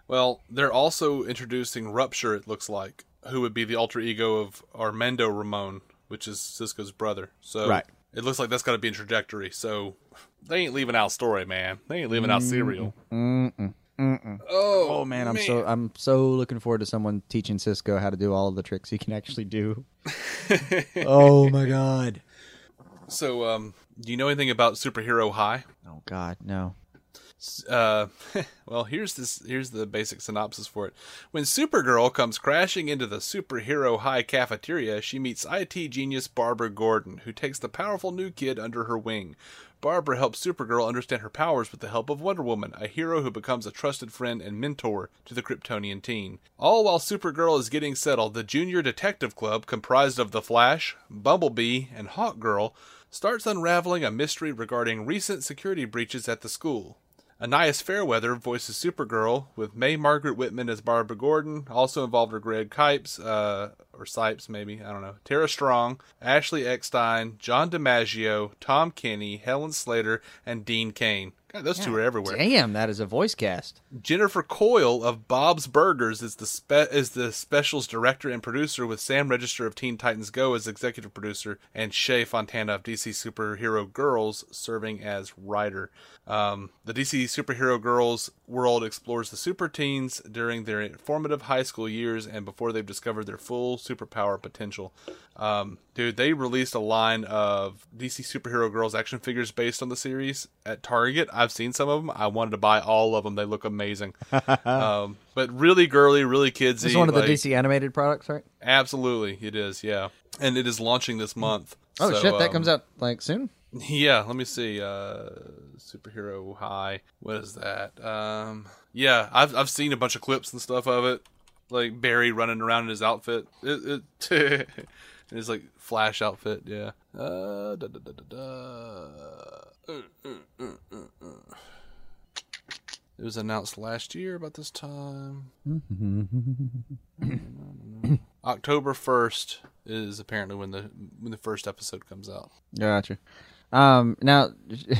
well, they're also introducing Rupture. It looks like who would be the alter ego of Armando Ramon, which is Cisco's brother. So Right. it looks like that's got to be in trajectory. So they ain't leaving out story, man. They ain't leaving out serial. Oh man, I'm so I'm so looking forward to someone teaching Cisco how to do all of the tricks he can actually do. *laughs* oh my god. So, um, do you know anything about Superhero High? Oh god, no. Uh, *laughs* well, here's this. Here's the basic synopsis for it. When Supergirl comes crashing into the superhero high cafeteria, she meets IT genius Barbara Gordon, who takes the powerful new kid under her wing. Barbara helps Supergirl understand her powers with the help of Wonder Woman, a hero who becomes a trusted friend and mentor to the Kryptonian teen. All while Supergirl is getting settled, the Junior Detective Club, comprised of The Flash, Bumblebee, and Hawkgirl, starts unraveling a mystery regarding recent security breaches at the school. Anais Fairweather voices Supergirl, with Mae Margaret Whitman as Barbara Gordon. Also involved are Greg Kipes, uh, or Sipes maybe, I don't know. Tara Strong, Ashley Eckstein, John DiMaggio, Tom Kenny, Helen Slater, and Dean Cain. God, those two are everywhere. Damn, that is a voice cast. Jennifer Coyle of Bob's Burgers is the spe- is the specials director and producer, with Sam Register of Teen Titans Go as executive producer, and Shea Fontana of DC Superhero Girls serving as writer. Um, the DC Superhero Girls world explores the super teens during their formative high school years and before they've discovered their full superpower potential. Um, dude, they released a line of DC Superhero Girls action figures based on the series at Target. I've seen some of them. I wanted to buy all of them. They look amazing. *laughs* um, but really girly, really kidsy. This is one of the DC animated products, right? Absolutely, it is. Yeah, and it is launching this month. Oh So, shit, that um, comes out like soon. yeah, let me see. Uh Superhero High. What is that? Um yeah, I've I've seen a bunch of clips and stuff of it. Like Barry running around in his outfit. It, it *laughs* in his like flash outfit, yeah. Uh da, da, da, It was announced last year about this time. *laughs* October first is apparently when the when the first episode comes out. Gotcha. Um, now,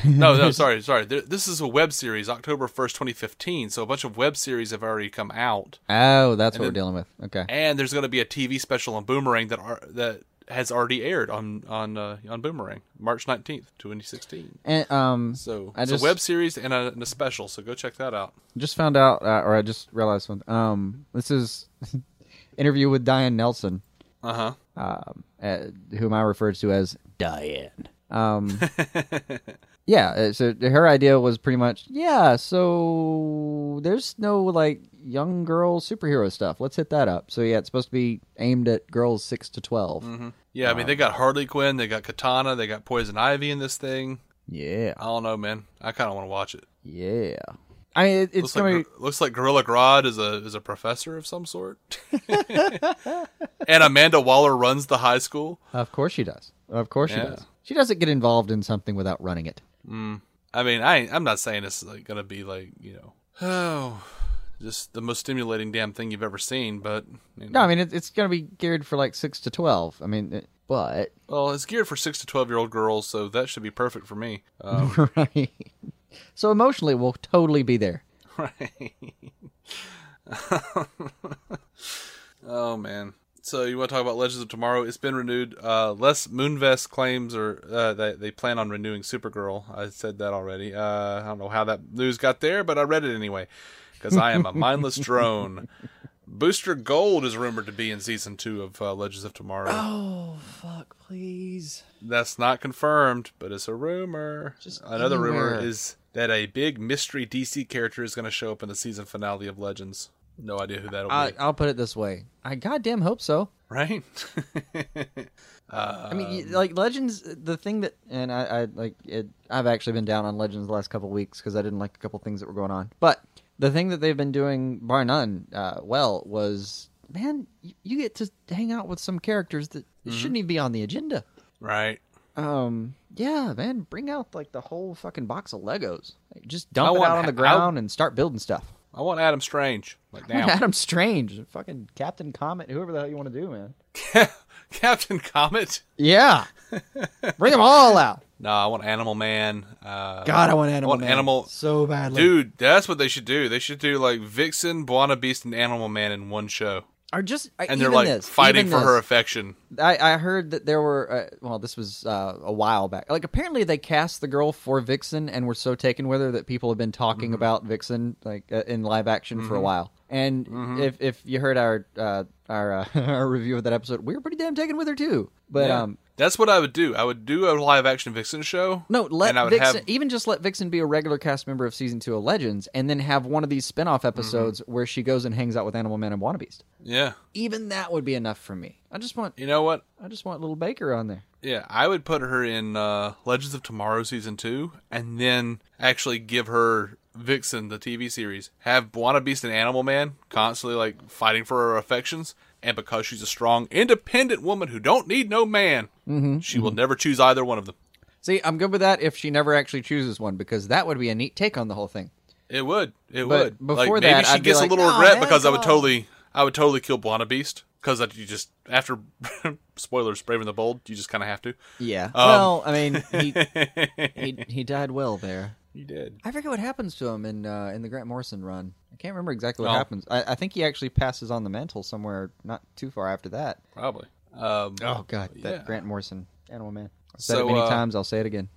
No, no, *laughs* sorry, sorry. There, this is a web series, October first, twenty fifteen. So a bunch of web series have already come out, Oh, that's what we're dealing with. Okay. and there's going to be a TV special on Boomerang that are that has already aired on on uh, on Boomerang, March nineteenth, twenty sixteen. And um, So I it's just a web series and a, and a special. So go check that out. just found out, uh, or I just realized something. Um, this is *laughs* interview with Diane Nelson, Uh huh. um, uh, whom I referred to as Diane. Um, *laughs* yeah, uh, so her idea was pretty much, yeah. So there's no like young girl superhero stuff. Let's hit that up. So yeah, it's supposed to be aimed at girls six to 12 Yeah, I mean they got Harley Quinn, they got Katana, they got Poison Ivy in this thing. Yeah, I don't know, man. I kind of want to watch it. yeah. I mean, it, it's Looks like be. looks like Gorilla Grodd is a is a professor of some sort, *laughs* and Amanda Waller runs the high school. Of course she does. Of course she does. She doesn't get involved in something without running it. I mean, I I'm not saying it's like gonna be like you know, oh, just the most stimulating damn thing you've ever seen, but you know. No, I mean it, it's going to be geared for like six to twelve. I mean, it, but well, it's geared for six to twelve year old girls, so that should be perfect for me. Um, *laughs* right. So emotionally, we'll totally be there. *laughs* right. *laughs* oh man. So you want to talk about Legends of Tomorrow? It's been renewed. Uh, Les Moonves claims or uh, that they plan on renewing Supergirl. I said that already. Uh, I don't know how that news got there, but I read it anyway because I am a mindless *laughs* drone. Booster Gold is rumored to be in season two of uh, Legends of Tomorrow. Oh fuck, please. That's not confirmed, but it's a rumor. Just Another rumor is that a big mystery DC character is going to show up in the season finale of Legends. No idea who that'll I, be. I'll put it this way: I goddamn hope so. Right? *laughs* I mean, like Legends, the thing that, and I, I like it. I've actually been down on Legends the last couple weeks because I didn't like a couple things that were going on. But the thing that they've been doing, bar none, uh, well, was man, you, you get to hang out with some characters that shouldn't even be on the agenda. right. Um, yeah, man, bring out like the whole fucking box of Legos. Like, just dump I it out on the ground and start building stuff. I want Adam Strange. Like now. Adam Strange, fucking Captain Comet, whoever the hell you want to do, man. *laughs* Captain Comet? Yeah, bring them all out. *laughs* No, I want Animal Man. Uh, God, I want Animal want Man Animal- so badly, Dude, that's what they should do. They should do like Vixen, B'wana Beast, and Animal Man in one show. Or just uh, And they're like this, fighting for her affection. I, I heard that there were uh, well, this was uh, a while back. Like apparently they cast the girl for Vixen and were so taken with her that people have been talking Mm-hmm. about Vixen like uh, in live action for a while. And Mm-hmm. if if you heard our uh, our uh, *laughs* our review of that episode, we were pretty damn taken with her too. But Yeah. um, that's what I would do. I would do a live action Vixen show. no, let and I would Vixen have even just let Vixen be a regular cast member of season two of Legends, and then have one of these spin off episodes Mm-hmm. where she goes and hangs out with Animal Man and B'wana Beast. yeah. Even that would be enough for me. I just want You know what? I just want little Baker on there. Yeah, I would put her in uh, Legends of Tomorrow season two, and then actually give her Vixen the TV series. Have B'wana Beast and Animal Man constantly like fighting for her affections, and because she's a strong, independent woman who don't need no man, Mm-hmm. she will never choose either one of them. See, I'm good with that if she never actually chooses one because that would be a neat take on the whole thing. It would. It But would. before like, maybe that, she I'd gets like, a little "Oh, regret because I would totally, I would totally kill B'wana Beast because you just after *laughs* spoilers, Brave and the Bold, you just kind of have to. Yeah. Um, well, I mean, he, *laughs* he he died well there. You did. I forget what happens to him in uh, in the Grant Morrison run. I can't remember exactly what Oh. happens. I, I think he actually passes on the mantle somewhere not too far after that. Probably. Um, Oh God, yeah. that Grant Morrison Animal Man. I've said So, it many uh, times. I'll say it again.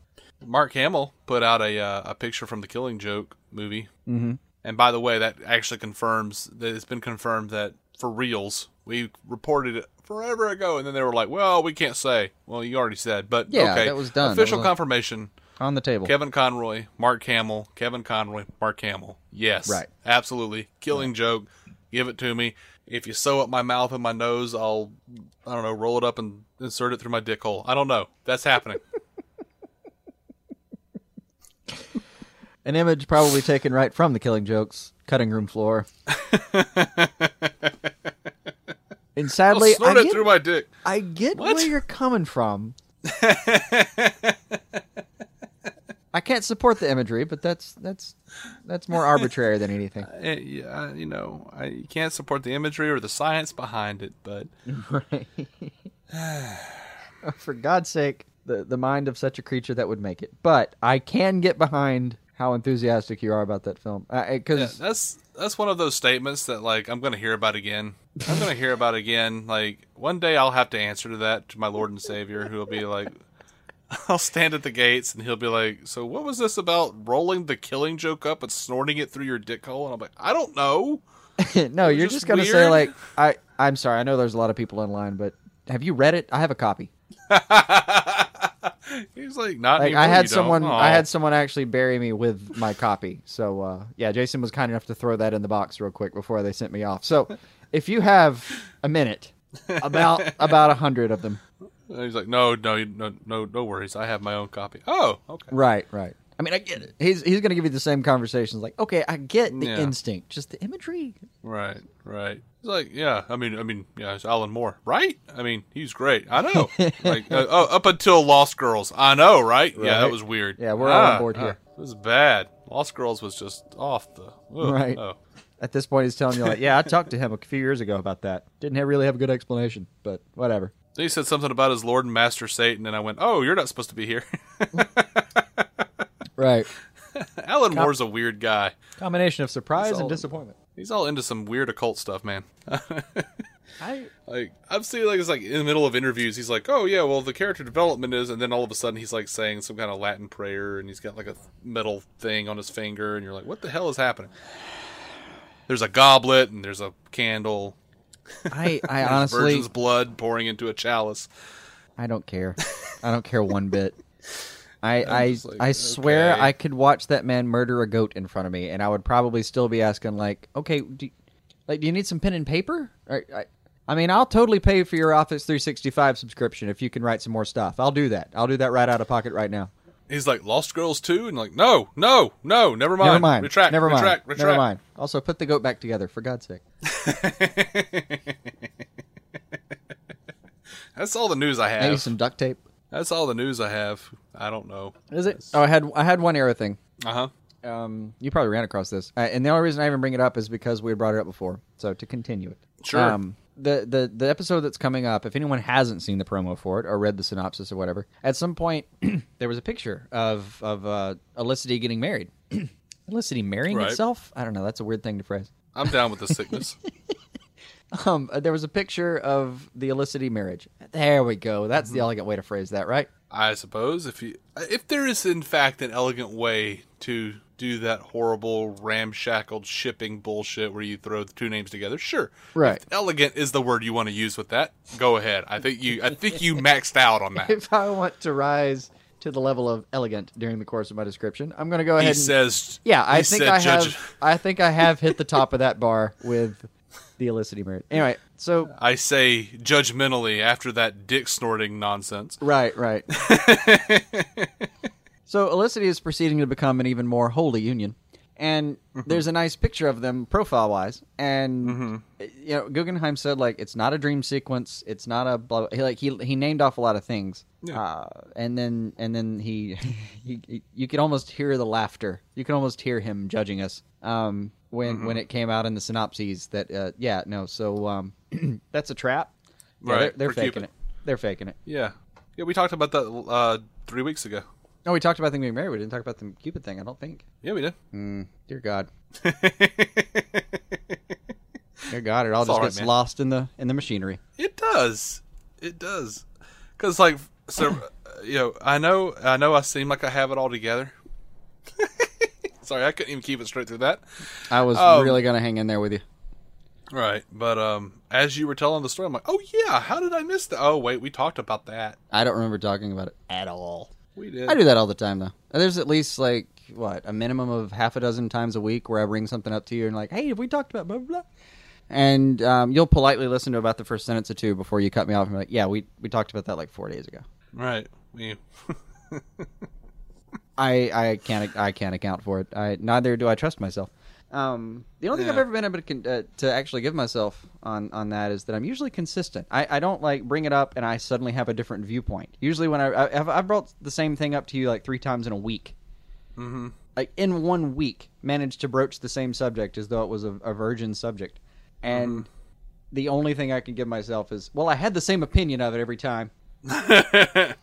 Mark Hamill put out a uh, a picture from the Killing Joke movie. Mm-hmm. And by the way, that actually confirms that it's been confirmed that for reals, we reported it forever ago, and then they were like, "Well, we can't say." Well, you already said, but Yeah, okay, that was done. Official was on- confirmation: On the table. Kevin Conroy, Mark Hamill, Kevin Conroy, Mark Hamill. Yes, Right. absolutely. Killing Joke. Give it to me. If you sew up my mouth and my nose, I'll I don't know, roll it up and insert it through my dick hole. I don't know. That's happening. *laughs* An image probably taken right from the Killing Jokes cutting room floor. *laughs* and I'll sadly, snort I it get, through my dick. I get What? where you're coming from. *laughs* I can't support the imagery, but that's that's that's more arbitrary than anything. Eh, *laughs* yeah, uh, you know, I you can't support the imagery or the science behind it, but Right. *sighs* Oh, for God's sake, the the mind of such a creature that would make it. But I can get behind how enthusiastic you are about that film. Uh, because Yeah, that's that's one of those statements that like I'm going to hear about again. I'm going to hear about again. Like one day I'll have to answer to that to my Lord and Savior, who will be like, *laughs* I'll stand at the gates and he'll be like, "So what was this about rolling the killing joke up and snorting it through your dick hole?" And I'm like, "I don't know." *laughs* no, you're just just gonna say like I. I'm sorry. I know there's a lot of people online, but have you read it? I have a copy. *laughs* He's like, "Not Like I had someone. I had someone actually bury me with my copy. So uh, yeah, Jason was kind enough to throw that in the box real quick before they sent me off. So if you have a minute, about about a hundred of them. And he's like, "No, no, no, no, no worries. I have my own copy." Oh, okay. Right, right. I mean, I get it. He's he's gonna give you the same conversations. Like, okay, I get the Yeah. instinct, just the imagery. Right, right. He's like, yeah, I mean, I mean, yeah, it's Alan Moore, right? I mean, he's great. I know. *laughs* like, uh, oh, up until Lost Girls, I know, right? Yeah, that Right. was weird. Yeah, we're all on Ah, board here. ah, it was bad. Lost Girls was just off the ugh, Right. Oh. At this point, he's telling you like, yeah, I talked to him a few years ago about that. Didn't have, really have a good explanation, but whatever. Then he said something about his Lord and Master Satan, and I went, "Oh, you're not supposed to be here." *laughs* Right. Alan Moore's a weird guy. Combination of surprise all- and disappointment. He's all into some weird occult stuff, man. I *laughs* Like I've seen like it's like in the middle of interviews, he's like, "Oh yeah, well the character development is," and then all of a sudden he's like saying some kind of Latin prayer, and he's got like a metal thing on his finger, and you're like, "What the hell is happening?" There's a goblet and there's a candle. I, I honestly virgin's blood pouring into a chalice. I don't care. I don't care one bit. *laughs* I I, like, I swear okay. I could watch that man murder a goat in front of me, and I would probably still be asking like, okay, do, like, do you need some pen and paper? Or, I, I mean, I'll totally pay for your Office 365 subscription if you can write some more stuff. I'll do that. I'll do that right out of pocket right now. He's like, "Lost Girls too," and like, "No, no, no, never mind, Never mind. retract, Never mind. retract, retract." Never mind. Also, put the goat back together for God's sake. *laughs* That's all the news I have. Maybe some duct tape. That's all the news I have. I don't know. Is it? Oh, I had I had one error thing. Uh huh. Um, you probably ran across this, uh, and the only reason I even bring it up is because we had brought it up before. So to continue it, Sure. Um, the the the episode that's coming up, if anyone hasn't seen the promo for it or read the synopsis or whatever, at some point *clears throat* there was a picture of of uh, Olicity getting married. *clears throat* Olicity marrying Right. itself? I don't know. That's a weird thing to phrase. I'm down with the sickness. *laughs* *laughs* Um, uh, there was a picture of the Olicity marriage. There we go. That's Mm-hmm. the elegant way to phrase that, right? I suppose if you if there is in fact an elegant way to do that horrible ramshackled shipping bullshit where you throw the two names together, sure. Right. If elegant is the word you want to use with that. Go ahead. I think you I think you maxed out on that. *laughs* If I want to rise to the level of elegant during the course of my description, I'm going to go ahead. He and, says Yeah, I think I judge- have. I think I have hit the top of that bar with the Olicity marriage. Anyway, so I say judgmentally after that dick snorting nonsense. right, right. *laughs* so Olicity is proceeding to become an even more holy union, and there's a nice picture of them profile wise, and you know Guggenheim said like it's not a dream sequence, it's not a blah. He, like he he named off a lot of things, uh, and then and then he, *laughs* he, he you could almost hear the laughter. You could almost hear him judging us. Um, when when it came out in the synopses that uh, yeah no so um *clears throat* that's a trap. Yeah, Right, they're, they're faking Cupid. it. They're faking it. Yeah. Yeah, we talked about that uh, three weeks ago. Oh, we talked about them being married. We didn't talk about the Cupid thing. I don't think. Yeah, we did. Mm, dear God. *laughs* dear God, it all It's just all right, gets man. lost in the in the machinery. It does. It does. Because, like, so, uh, you know, I know, I know, I seem like I have it all together. *laughs* Sorry, I couldn't even keep it straight through that. I was Um, really gonna hang in there with you. Right, but um, as you were telling the story, I'm like, oh yeah, how did I miss that? Oh wait, we talked about that. I don't remember talking about it at all. We did. I do that all the time though. There's at least like what a minimum of half a dozen times a week where I bring something up to you and like, hey, have we talked about blah blah blah? And um, you'll politely listen to about the first sentence or two before you cut me off and be like, yeah, we we talked about that like four days ago. Right. We. *laughs* I I can't I can't account for it. I neither do I trust myself. Um, the only thing I've ever been able to con- uh, to actually give myself on on that is that I'm usually consistent. I, I don't like bring it up and I suddenly have a different viewpoint. Usually when I, I I've, I've brought the same thing up to you like three times in a week. Mm-hmm. Like in one week, managed to broach the same subject as though it was a, a virgin subject, and the only thing I can give myself is well, I had the same opinion of it every time. *laughs*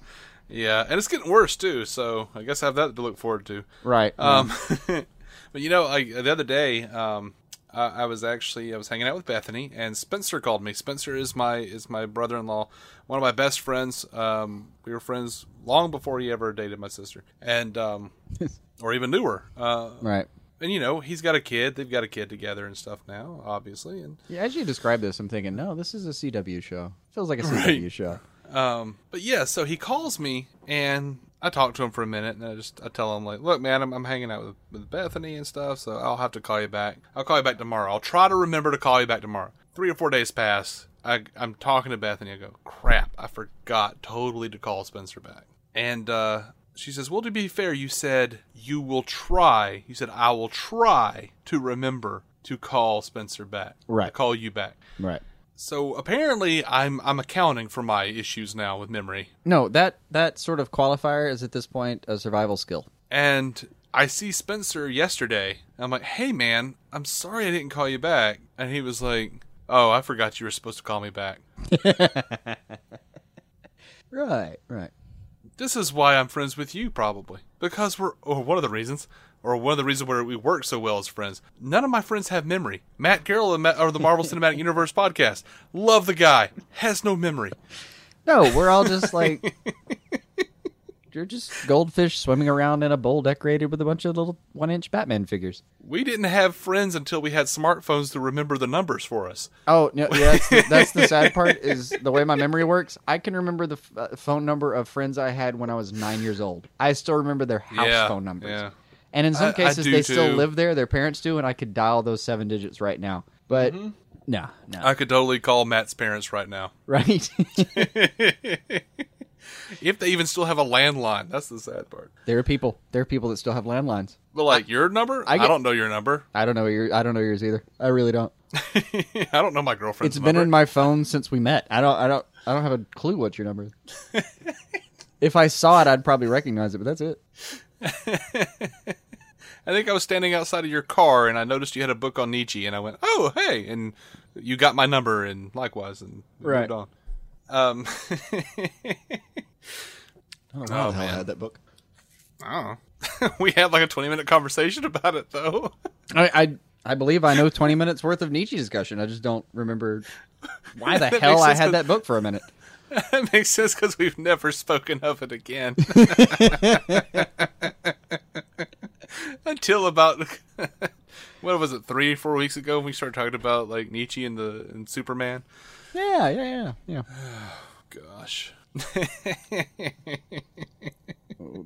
Yeah, and it's getting worse too. So I guess I have that to look forward to. Right. Um, *laughs* but you know, I, the other day, um, I, I was actually I was hanging out with Bethany, and Spencer called me. Spencer is my is my brother in law, one of my best friends. Um, we were friends long before he ever dated my sister, and um, *laughs* or even knew her. Uh, right. and you know, he's got a kid. They've got a kid together and stuff now, obviously. And Yeah, as you describe this, I'm thinking, no, this is a CW show. Feels like a CW *laughs* Right. show. Um, but yeah, so he calls me and I talk to him for a minute and I just I tell him like, look, man, I'm, I'm hanging out with, with Bethany and stuff, so I'll have to call you back. I'll call you back tomorrow. I'll try to remember to call you back tomorrow. Three or four days pass. I, I'm talking to Bethany. I go, crap, I forgot totally to call Spencer back. And uh, she says, well, to be fair, you said you will try. You said I will try to remember to call Spencer back. Right. Call you back. Right. So apparently, I'm I'm accounting for my issues now with memory, No, that that sort of qualifier is at this point a survival skill. and I see Spencer yesterday. I'm like, "Hey, man, I'm sorry I didn't call you back," and he was like, "Oh, I forgot you were supposed to call me back." *laughs* Right. Right. This is why I'm friends with you, probably because we're or one of the reasons, or one of the reasons where we work so well as friends. None of my friends have memory. Matt Carroll of the Marvel Cinematic *laughs* Universe podcast, love the guy, has no memory. No, we're all just like *laughs* you're just goldfish swimming around in a bowl decorated with a bunch of little one-inch Batman figures. We didn't have friends until we had smartphones to remember the numbers for us. Oh, no, yeah, that's the, that's the sad part *laughs* is the way my memory works. I can remember the f- uh, phone number of friends I had when I was nine years old. I still remember their house Yeah, phone numbers. yeah. And in some I- I cases, do they still live there. Their parents do, and I could dial those seven digits right now. But Mm-hmm. no, no, I could totally call Matt's parents right now. *laughs* right? *laughs* If they even still have a landline. That's the sad part. there are people. There are people that still have landlines. But like your number? I I, don't know your number. I don't know your. I don't know yours either. I really don't. *laughs* I don't know my girlfriend's It's been in my phone since we met. I don't. I don't. I don't have a clue what your number is. if I saw it, I'd probably recognize it, but that's it. *laughs* I think I was standing outside of your car and I noticed you had a book on Nietzsche and I went, "Oh, hey!" And you got my number and likewise and Right. moved on. Um, *laughs* I don't know Oh, why the hell I had that book. I we had like a twenty-minute conversation about it though. I, I I believe I know twenty minutes worth of Nietzsche discussion. I just don't remember why the *laughs* hell makes I sense had 'cause- that book for a minute. *laughs* that makes sense because we've never spoken of it again *laughs* until about *laughs* what was it three four weeks ago when we started talking about like Nietzsche and the and Superman. Yeah, yeah, yeah, yeah. *sighs* Gosh.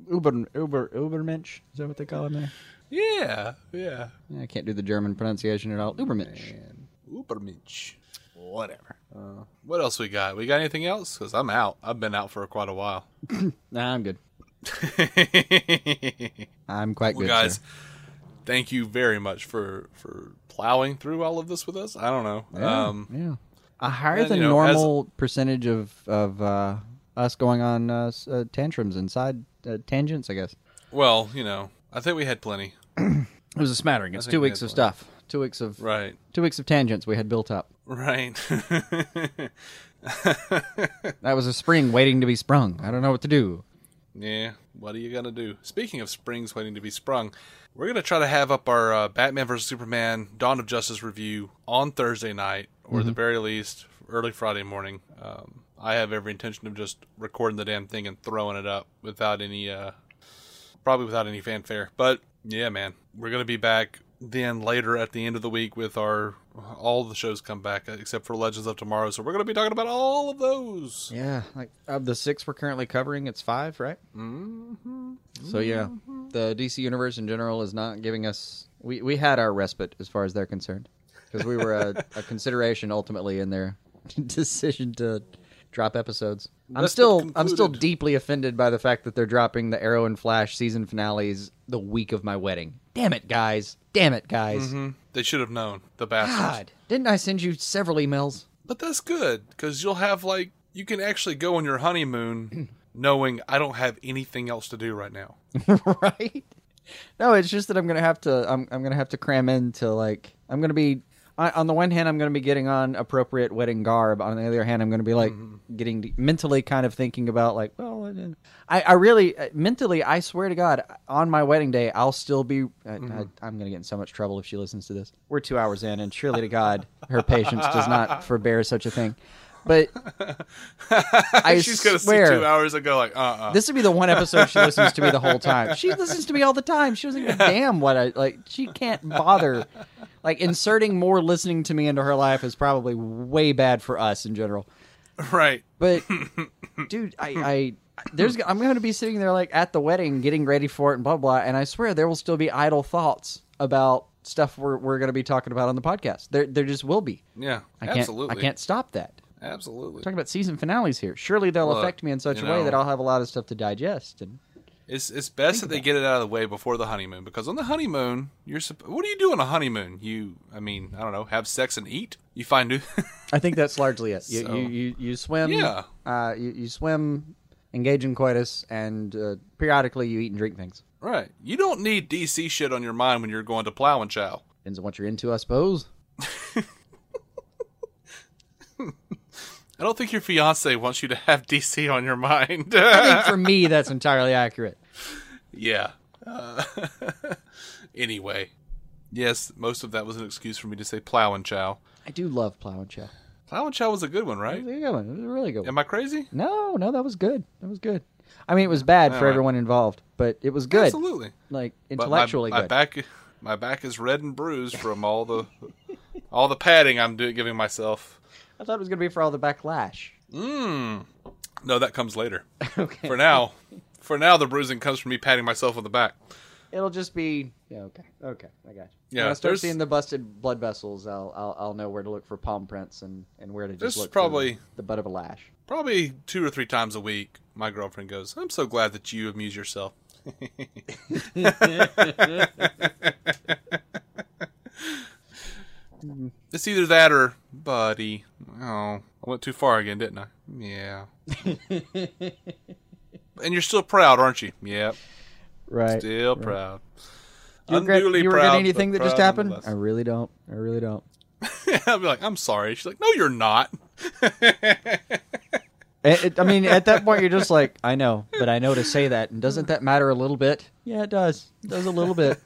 Uber Uber Ubermensch is that what they call him there? Yeah, yeah. I can't do the German pronunciation at all. Ubermensch. And Ubermensch. Whatever. What else we got? We got anything else? Because I'm out. I've been out for quite a while. *coughs* Nah, I'm good. *laughs* I'm quite well, good, guys, sir. thank you very much for for plowing through all of this with us. I don't know. Yeah, Um, yeah. A higher and, than you know, as- normal percentage of of uh, us going on uh, uh, tantrums and side uh, tangents. I guess well, you know, I think we had plenty. *coughs* it was a smattering. It's two weeks had of stuff. Two weeks of Right. two weeks of tangents we had built up. Right. *laughs* That was a spring waiting to be sprung. I don't know what to do. yeah. What are you gonna do? Speaking of springs waiting to be sprung, we're gonna try to have up our uh, Batman vs Superman: Dawn of Justice review on Thursday night, or at the very least early Friday morning. Um, I have every intention of just recording the damn thing and throwing it up without any, uh, probably without any fanfare. But yeah, man, we're gonna be back then later at the end of the week with our all the shows come back except for Legends of Tomorrow. So we're gonna be talking about all of those. Yeah, like of the six we're currently covering, it's five, right? Mm-hmm. So yeah, the DC universe in general is not giving us. We we had our respite as far as they're concerned because we were a, a consideration ultimately in their *laughs* decision to drop episodes. I'm still I'm still deeply offended by the fact that they're dropping the Arrow and Flash season finales the week of my wedding. Damn it, guys! Damn it, guys! Hmm, They should have known the bastards. God, didn't I send you several emails? But that's good because you'll have like you can actually go on your honeymoon *clears throat* knowing I don't have anything else to do right now. *laughs* right? No, it's just that I'm gonna have to. I'm I'm gonna have to cram into like I'm gonna be. On on the one hand, I'm going to be getting on appropriate wedding garb. On the other hand, I'm going to be like getting mentally kind of thinking about like, well. I, I really uh, mentally, I swear to God, on my wedding day, I'll still be. Uh, I, I'm going to get in so much trouble if she listens to this. We're two hours in, and surely to God, her patience does not *laughs* forbear such a thing. But *laughs* I She's gonna swear, see two hours ago go like, uh, uh this would be the one episode she listens to me the whole time. She listens to me all the time. She doesn't give a *laughs* damn what I like. She can't bother. Like inserting more listening to me into her life is probably way bad for us in general. right. But *laughs* dude, I, I there's I'm going to be sitting there like at the wedding getting ready for it and blah blah, and I swear there will still be idle thoughts about stuff we're we're going to be talking about on the podcast. There there just will be. Yeah, I can't absolutely. I can't stop that. Absolutely. Talking about season finales here. Surely they'll Look, affect me in such a way that I'll have a lot of stuff to digest. And It's it's best that they get it out of the way before the honeymoon because on the honeymoon you're supp- what do you do on a honeymoon? You I mean I don't know have sex and eat. You find new. *laughs* I think that's largely it. You So- you, you, you swim. Yeah. Uh, you, you swim, engage in coitus, and uh, periodically you eat and drink things. right. You don't need DC shit on your mind when you're going to plow and chow. Depends on what you're into, I suppose. *laughs* I don't think your fiance wants you to have *laughs* DC on your mind. I think for *laughs* me, that's entirely accurate. yeah. Uh, *laughs* anyway, yes, most of that was an excuse for me to say plow and chow. I do love plow and chow. Plow and chow was a good one, It right? was a good one. It was a really good one. Am I crazy? No, no, that was good. That was good. I mean, it was bad for All right. everyone involved, but it was good. Absolutely. Like But my- intellectually my, good. back, my back is red and bruised from all the, all the padding I'm do- giving myself. I thought it was going to be for all the backlash. Mm. No, that comes later. *laughs* okay. For now, for now, the bruising comes from me patting myself on the back. It'll just be yeah. Okay. Okay. I got you. Yeah, When I start there's- seeing the busted blood vessels, I'll I'll, I'll know where to look for palm prints and, and where to just This is look probably- the butt of a lash. Probably two or three times a week, my girlfriend goes, "I'm so glad that you amuse yourself." *laughs* *laughs* it's either that or, buddy. Oh, I went too far again, didn't I? Yeah. *laughs* and you're still proud, aren't you? Yep. Right. Still proud. you regret, Unduly you regret proud, anything but that just happened? I really don't. I really don't. *laughs* I'll be like, I'm sorry. She's like, No, you're not. *laughs* It- it- I mean, at that point, you're just like, I know, but I know to say that, and doesn't that matter a little bit? Yeah, it does. It does a little bit.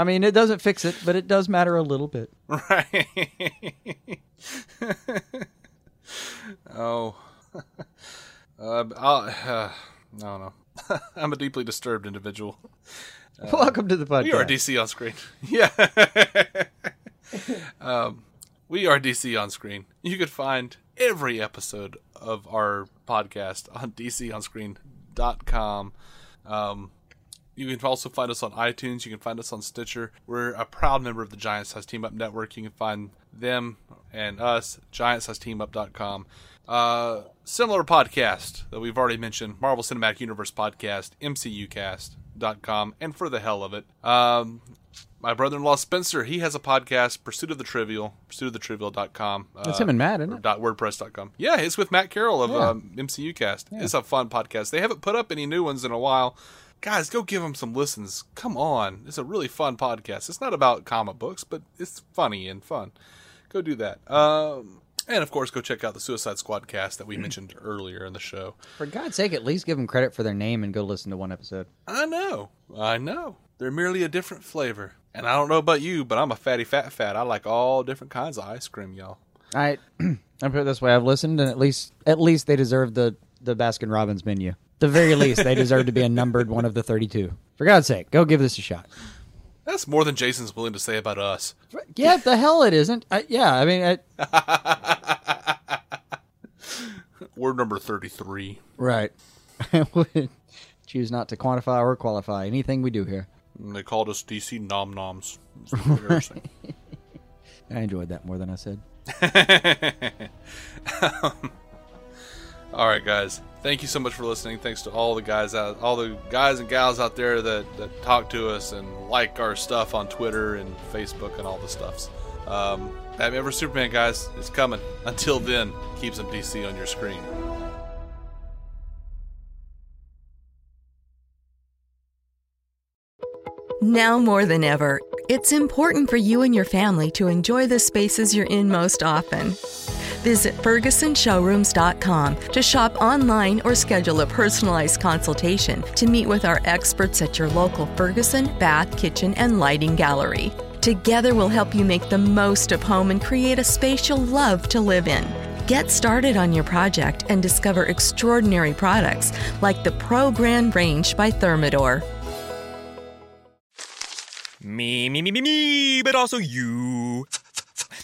I mean, it doesn't fix it, but it does matter a little bit. *laughs* Right. *laughs* oh. *laughs* Uh, uh, I don't know. I'm a deeply disturbed individual. Welcome to the podcast. We are DC on screen. Yeah. um, we are DC on screen. You could find every episode of our podcast on DCOnScreen.com. Um, you can also find us on iTunes. You can find us on Stitcher. We're a proud member of the Giant Size Team Up Network. You can find them and us, GiantSizeTeamUp.com. Uh, similar podcast that we've already mentioned, Marvel Cinematic Universe Podcast, MCUcast.com, and for the hell of it, um, my brother-in-law Spencer, he has a podcast, Pursuit of the Trivial, pursuitofthetrivial.com. Uh, That's him and Matt, isn't it? dot WordPress.com. Yeah, it's with Matt Carroll of Yeah. um, MCU Cast. It's a fun podcast. They haven't put up any new ones in a while. Guys, go give them some listens. Come on. It's a really fun podcast. It's not about comic books, but it's funny and fun. Go do that. Um, and of course, go check out the Suicide Squad cast that we *clears throat* mentioned earlier in the show. For God's sake, at least give them credit for their name and go listen to one episode. I know. I know. They're merely a different flavor. And I don't know about you, but I'm a fatty fat fat. I like all different kinds of ice cream, y'all. I *clears throat* I put it this way: I've listened, and at least at least they deserve the the Baskin Robbins menu. The very least, they deserve to be a numbered one of the thirty-two. For God's sake, go give this a shot. That's more than Jason's willing to say about us. Yeah, the hell it isn't. I, yeah, I mean, I, *laughs* We're number 33. right. I *laughs* would choose not to quantify or qualify anything we do here. And they called us DC Nom Noms. I enjoyed that more than I said. *laughs* all right, guys. Thank you so much for listening. Thanks to all the guys out, all the guys and gals out there that, that talk to us and like our stuff on Twitter and Facebook and all the stuffs. Um, Batman vs Superman, guys, is coming. Until then, keep some DC on your screen. Now more than ever, it's important for you and your family to enjoy the spaces you're in most often. Visit FergusonShowrooms.com to shop online or schedule a personalized consultation to meet with our experts at your local Ferguson Bath, Kitchen, and Lighting Gallery. Together, we'll help you make the most of home and create a space you'll love to live in. Get started on your project and discover extraordinary products like the Pro Grand Range by Thermador. Me, me, me, me, me, but also you.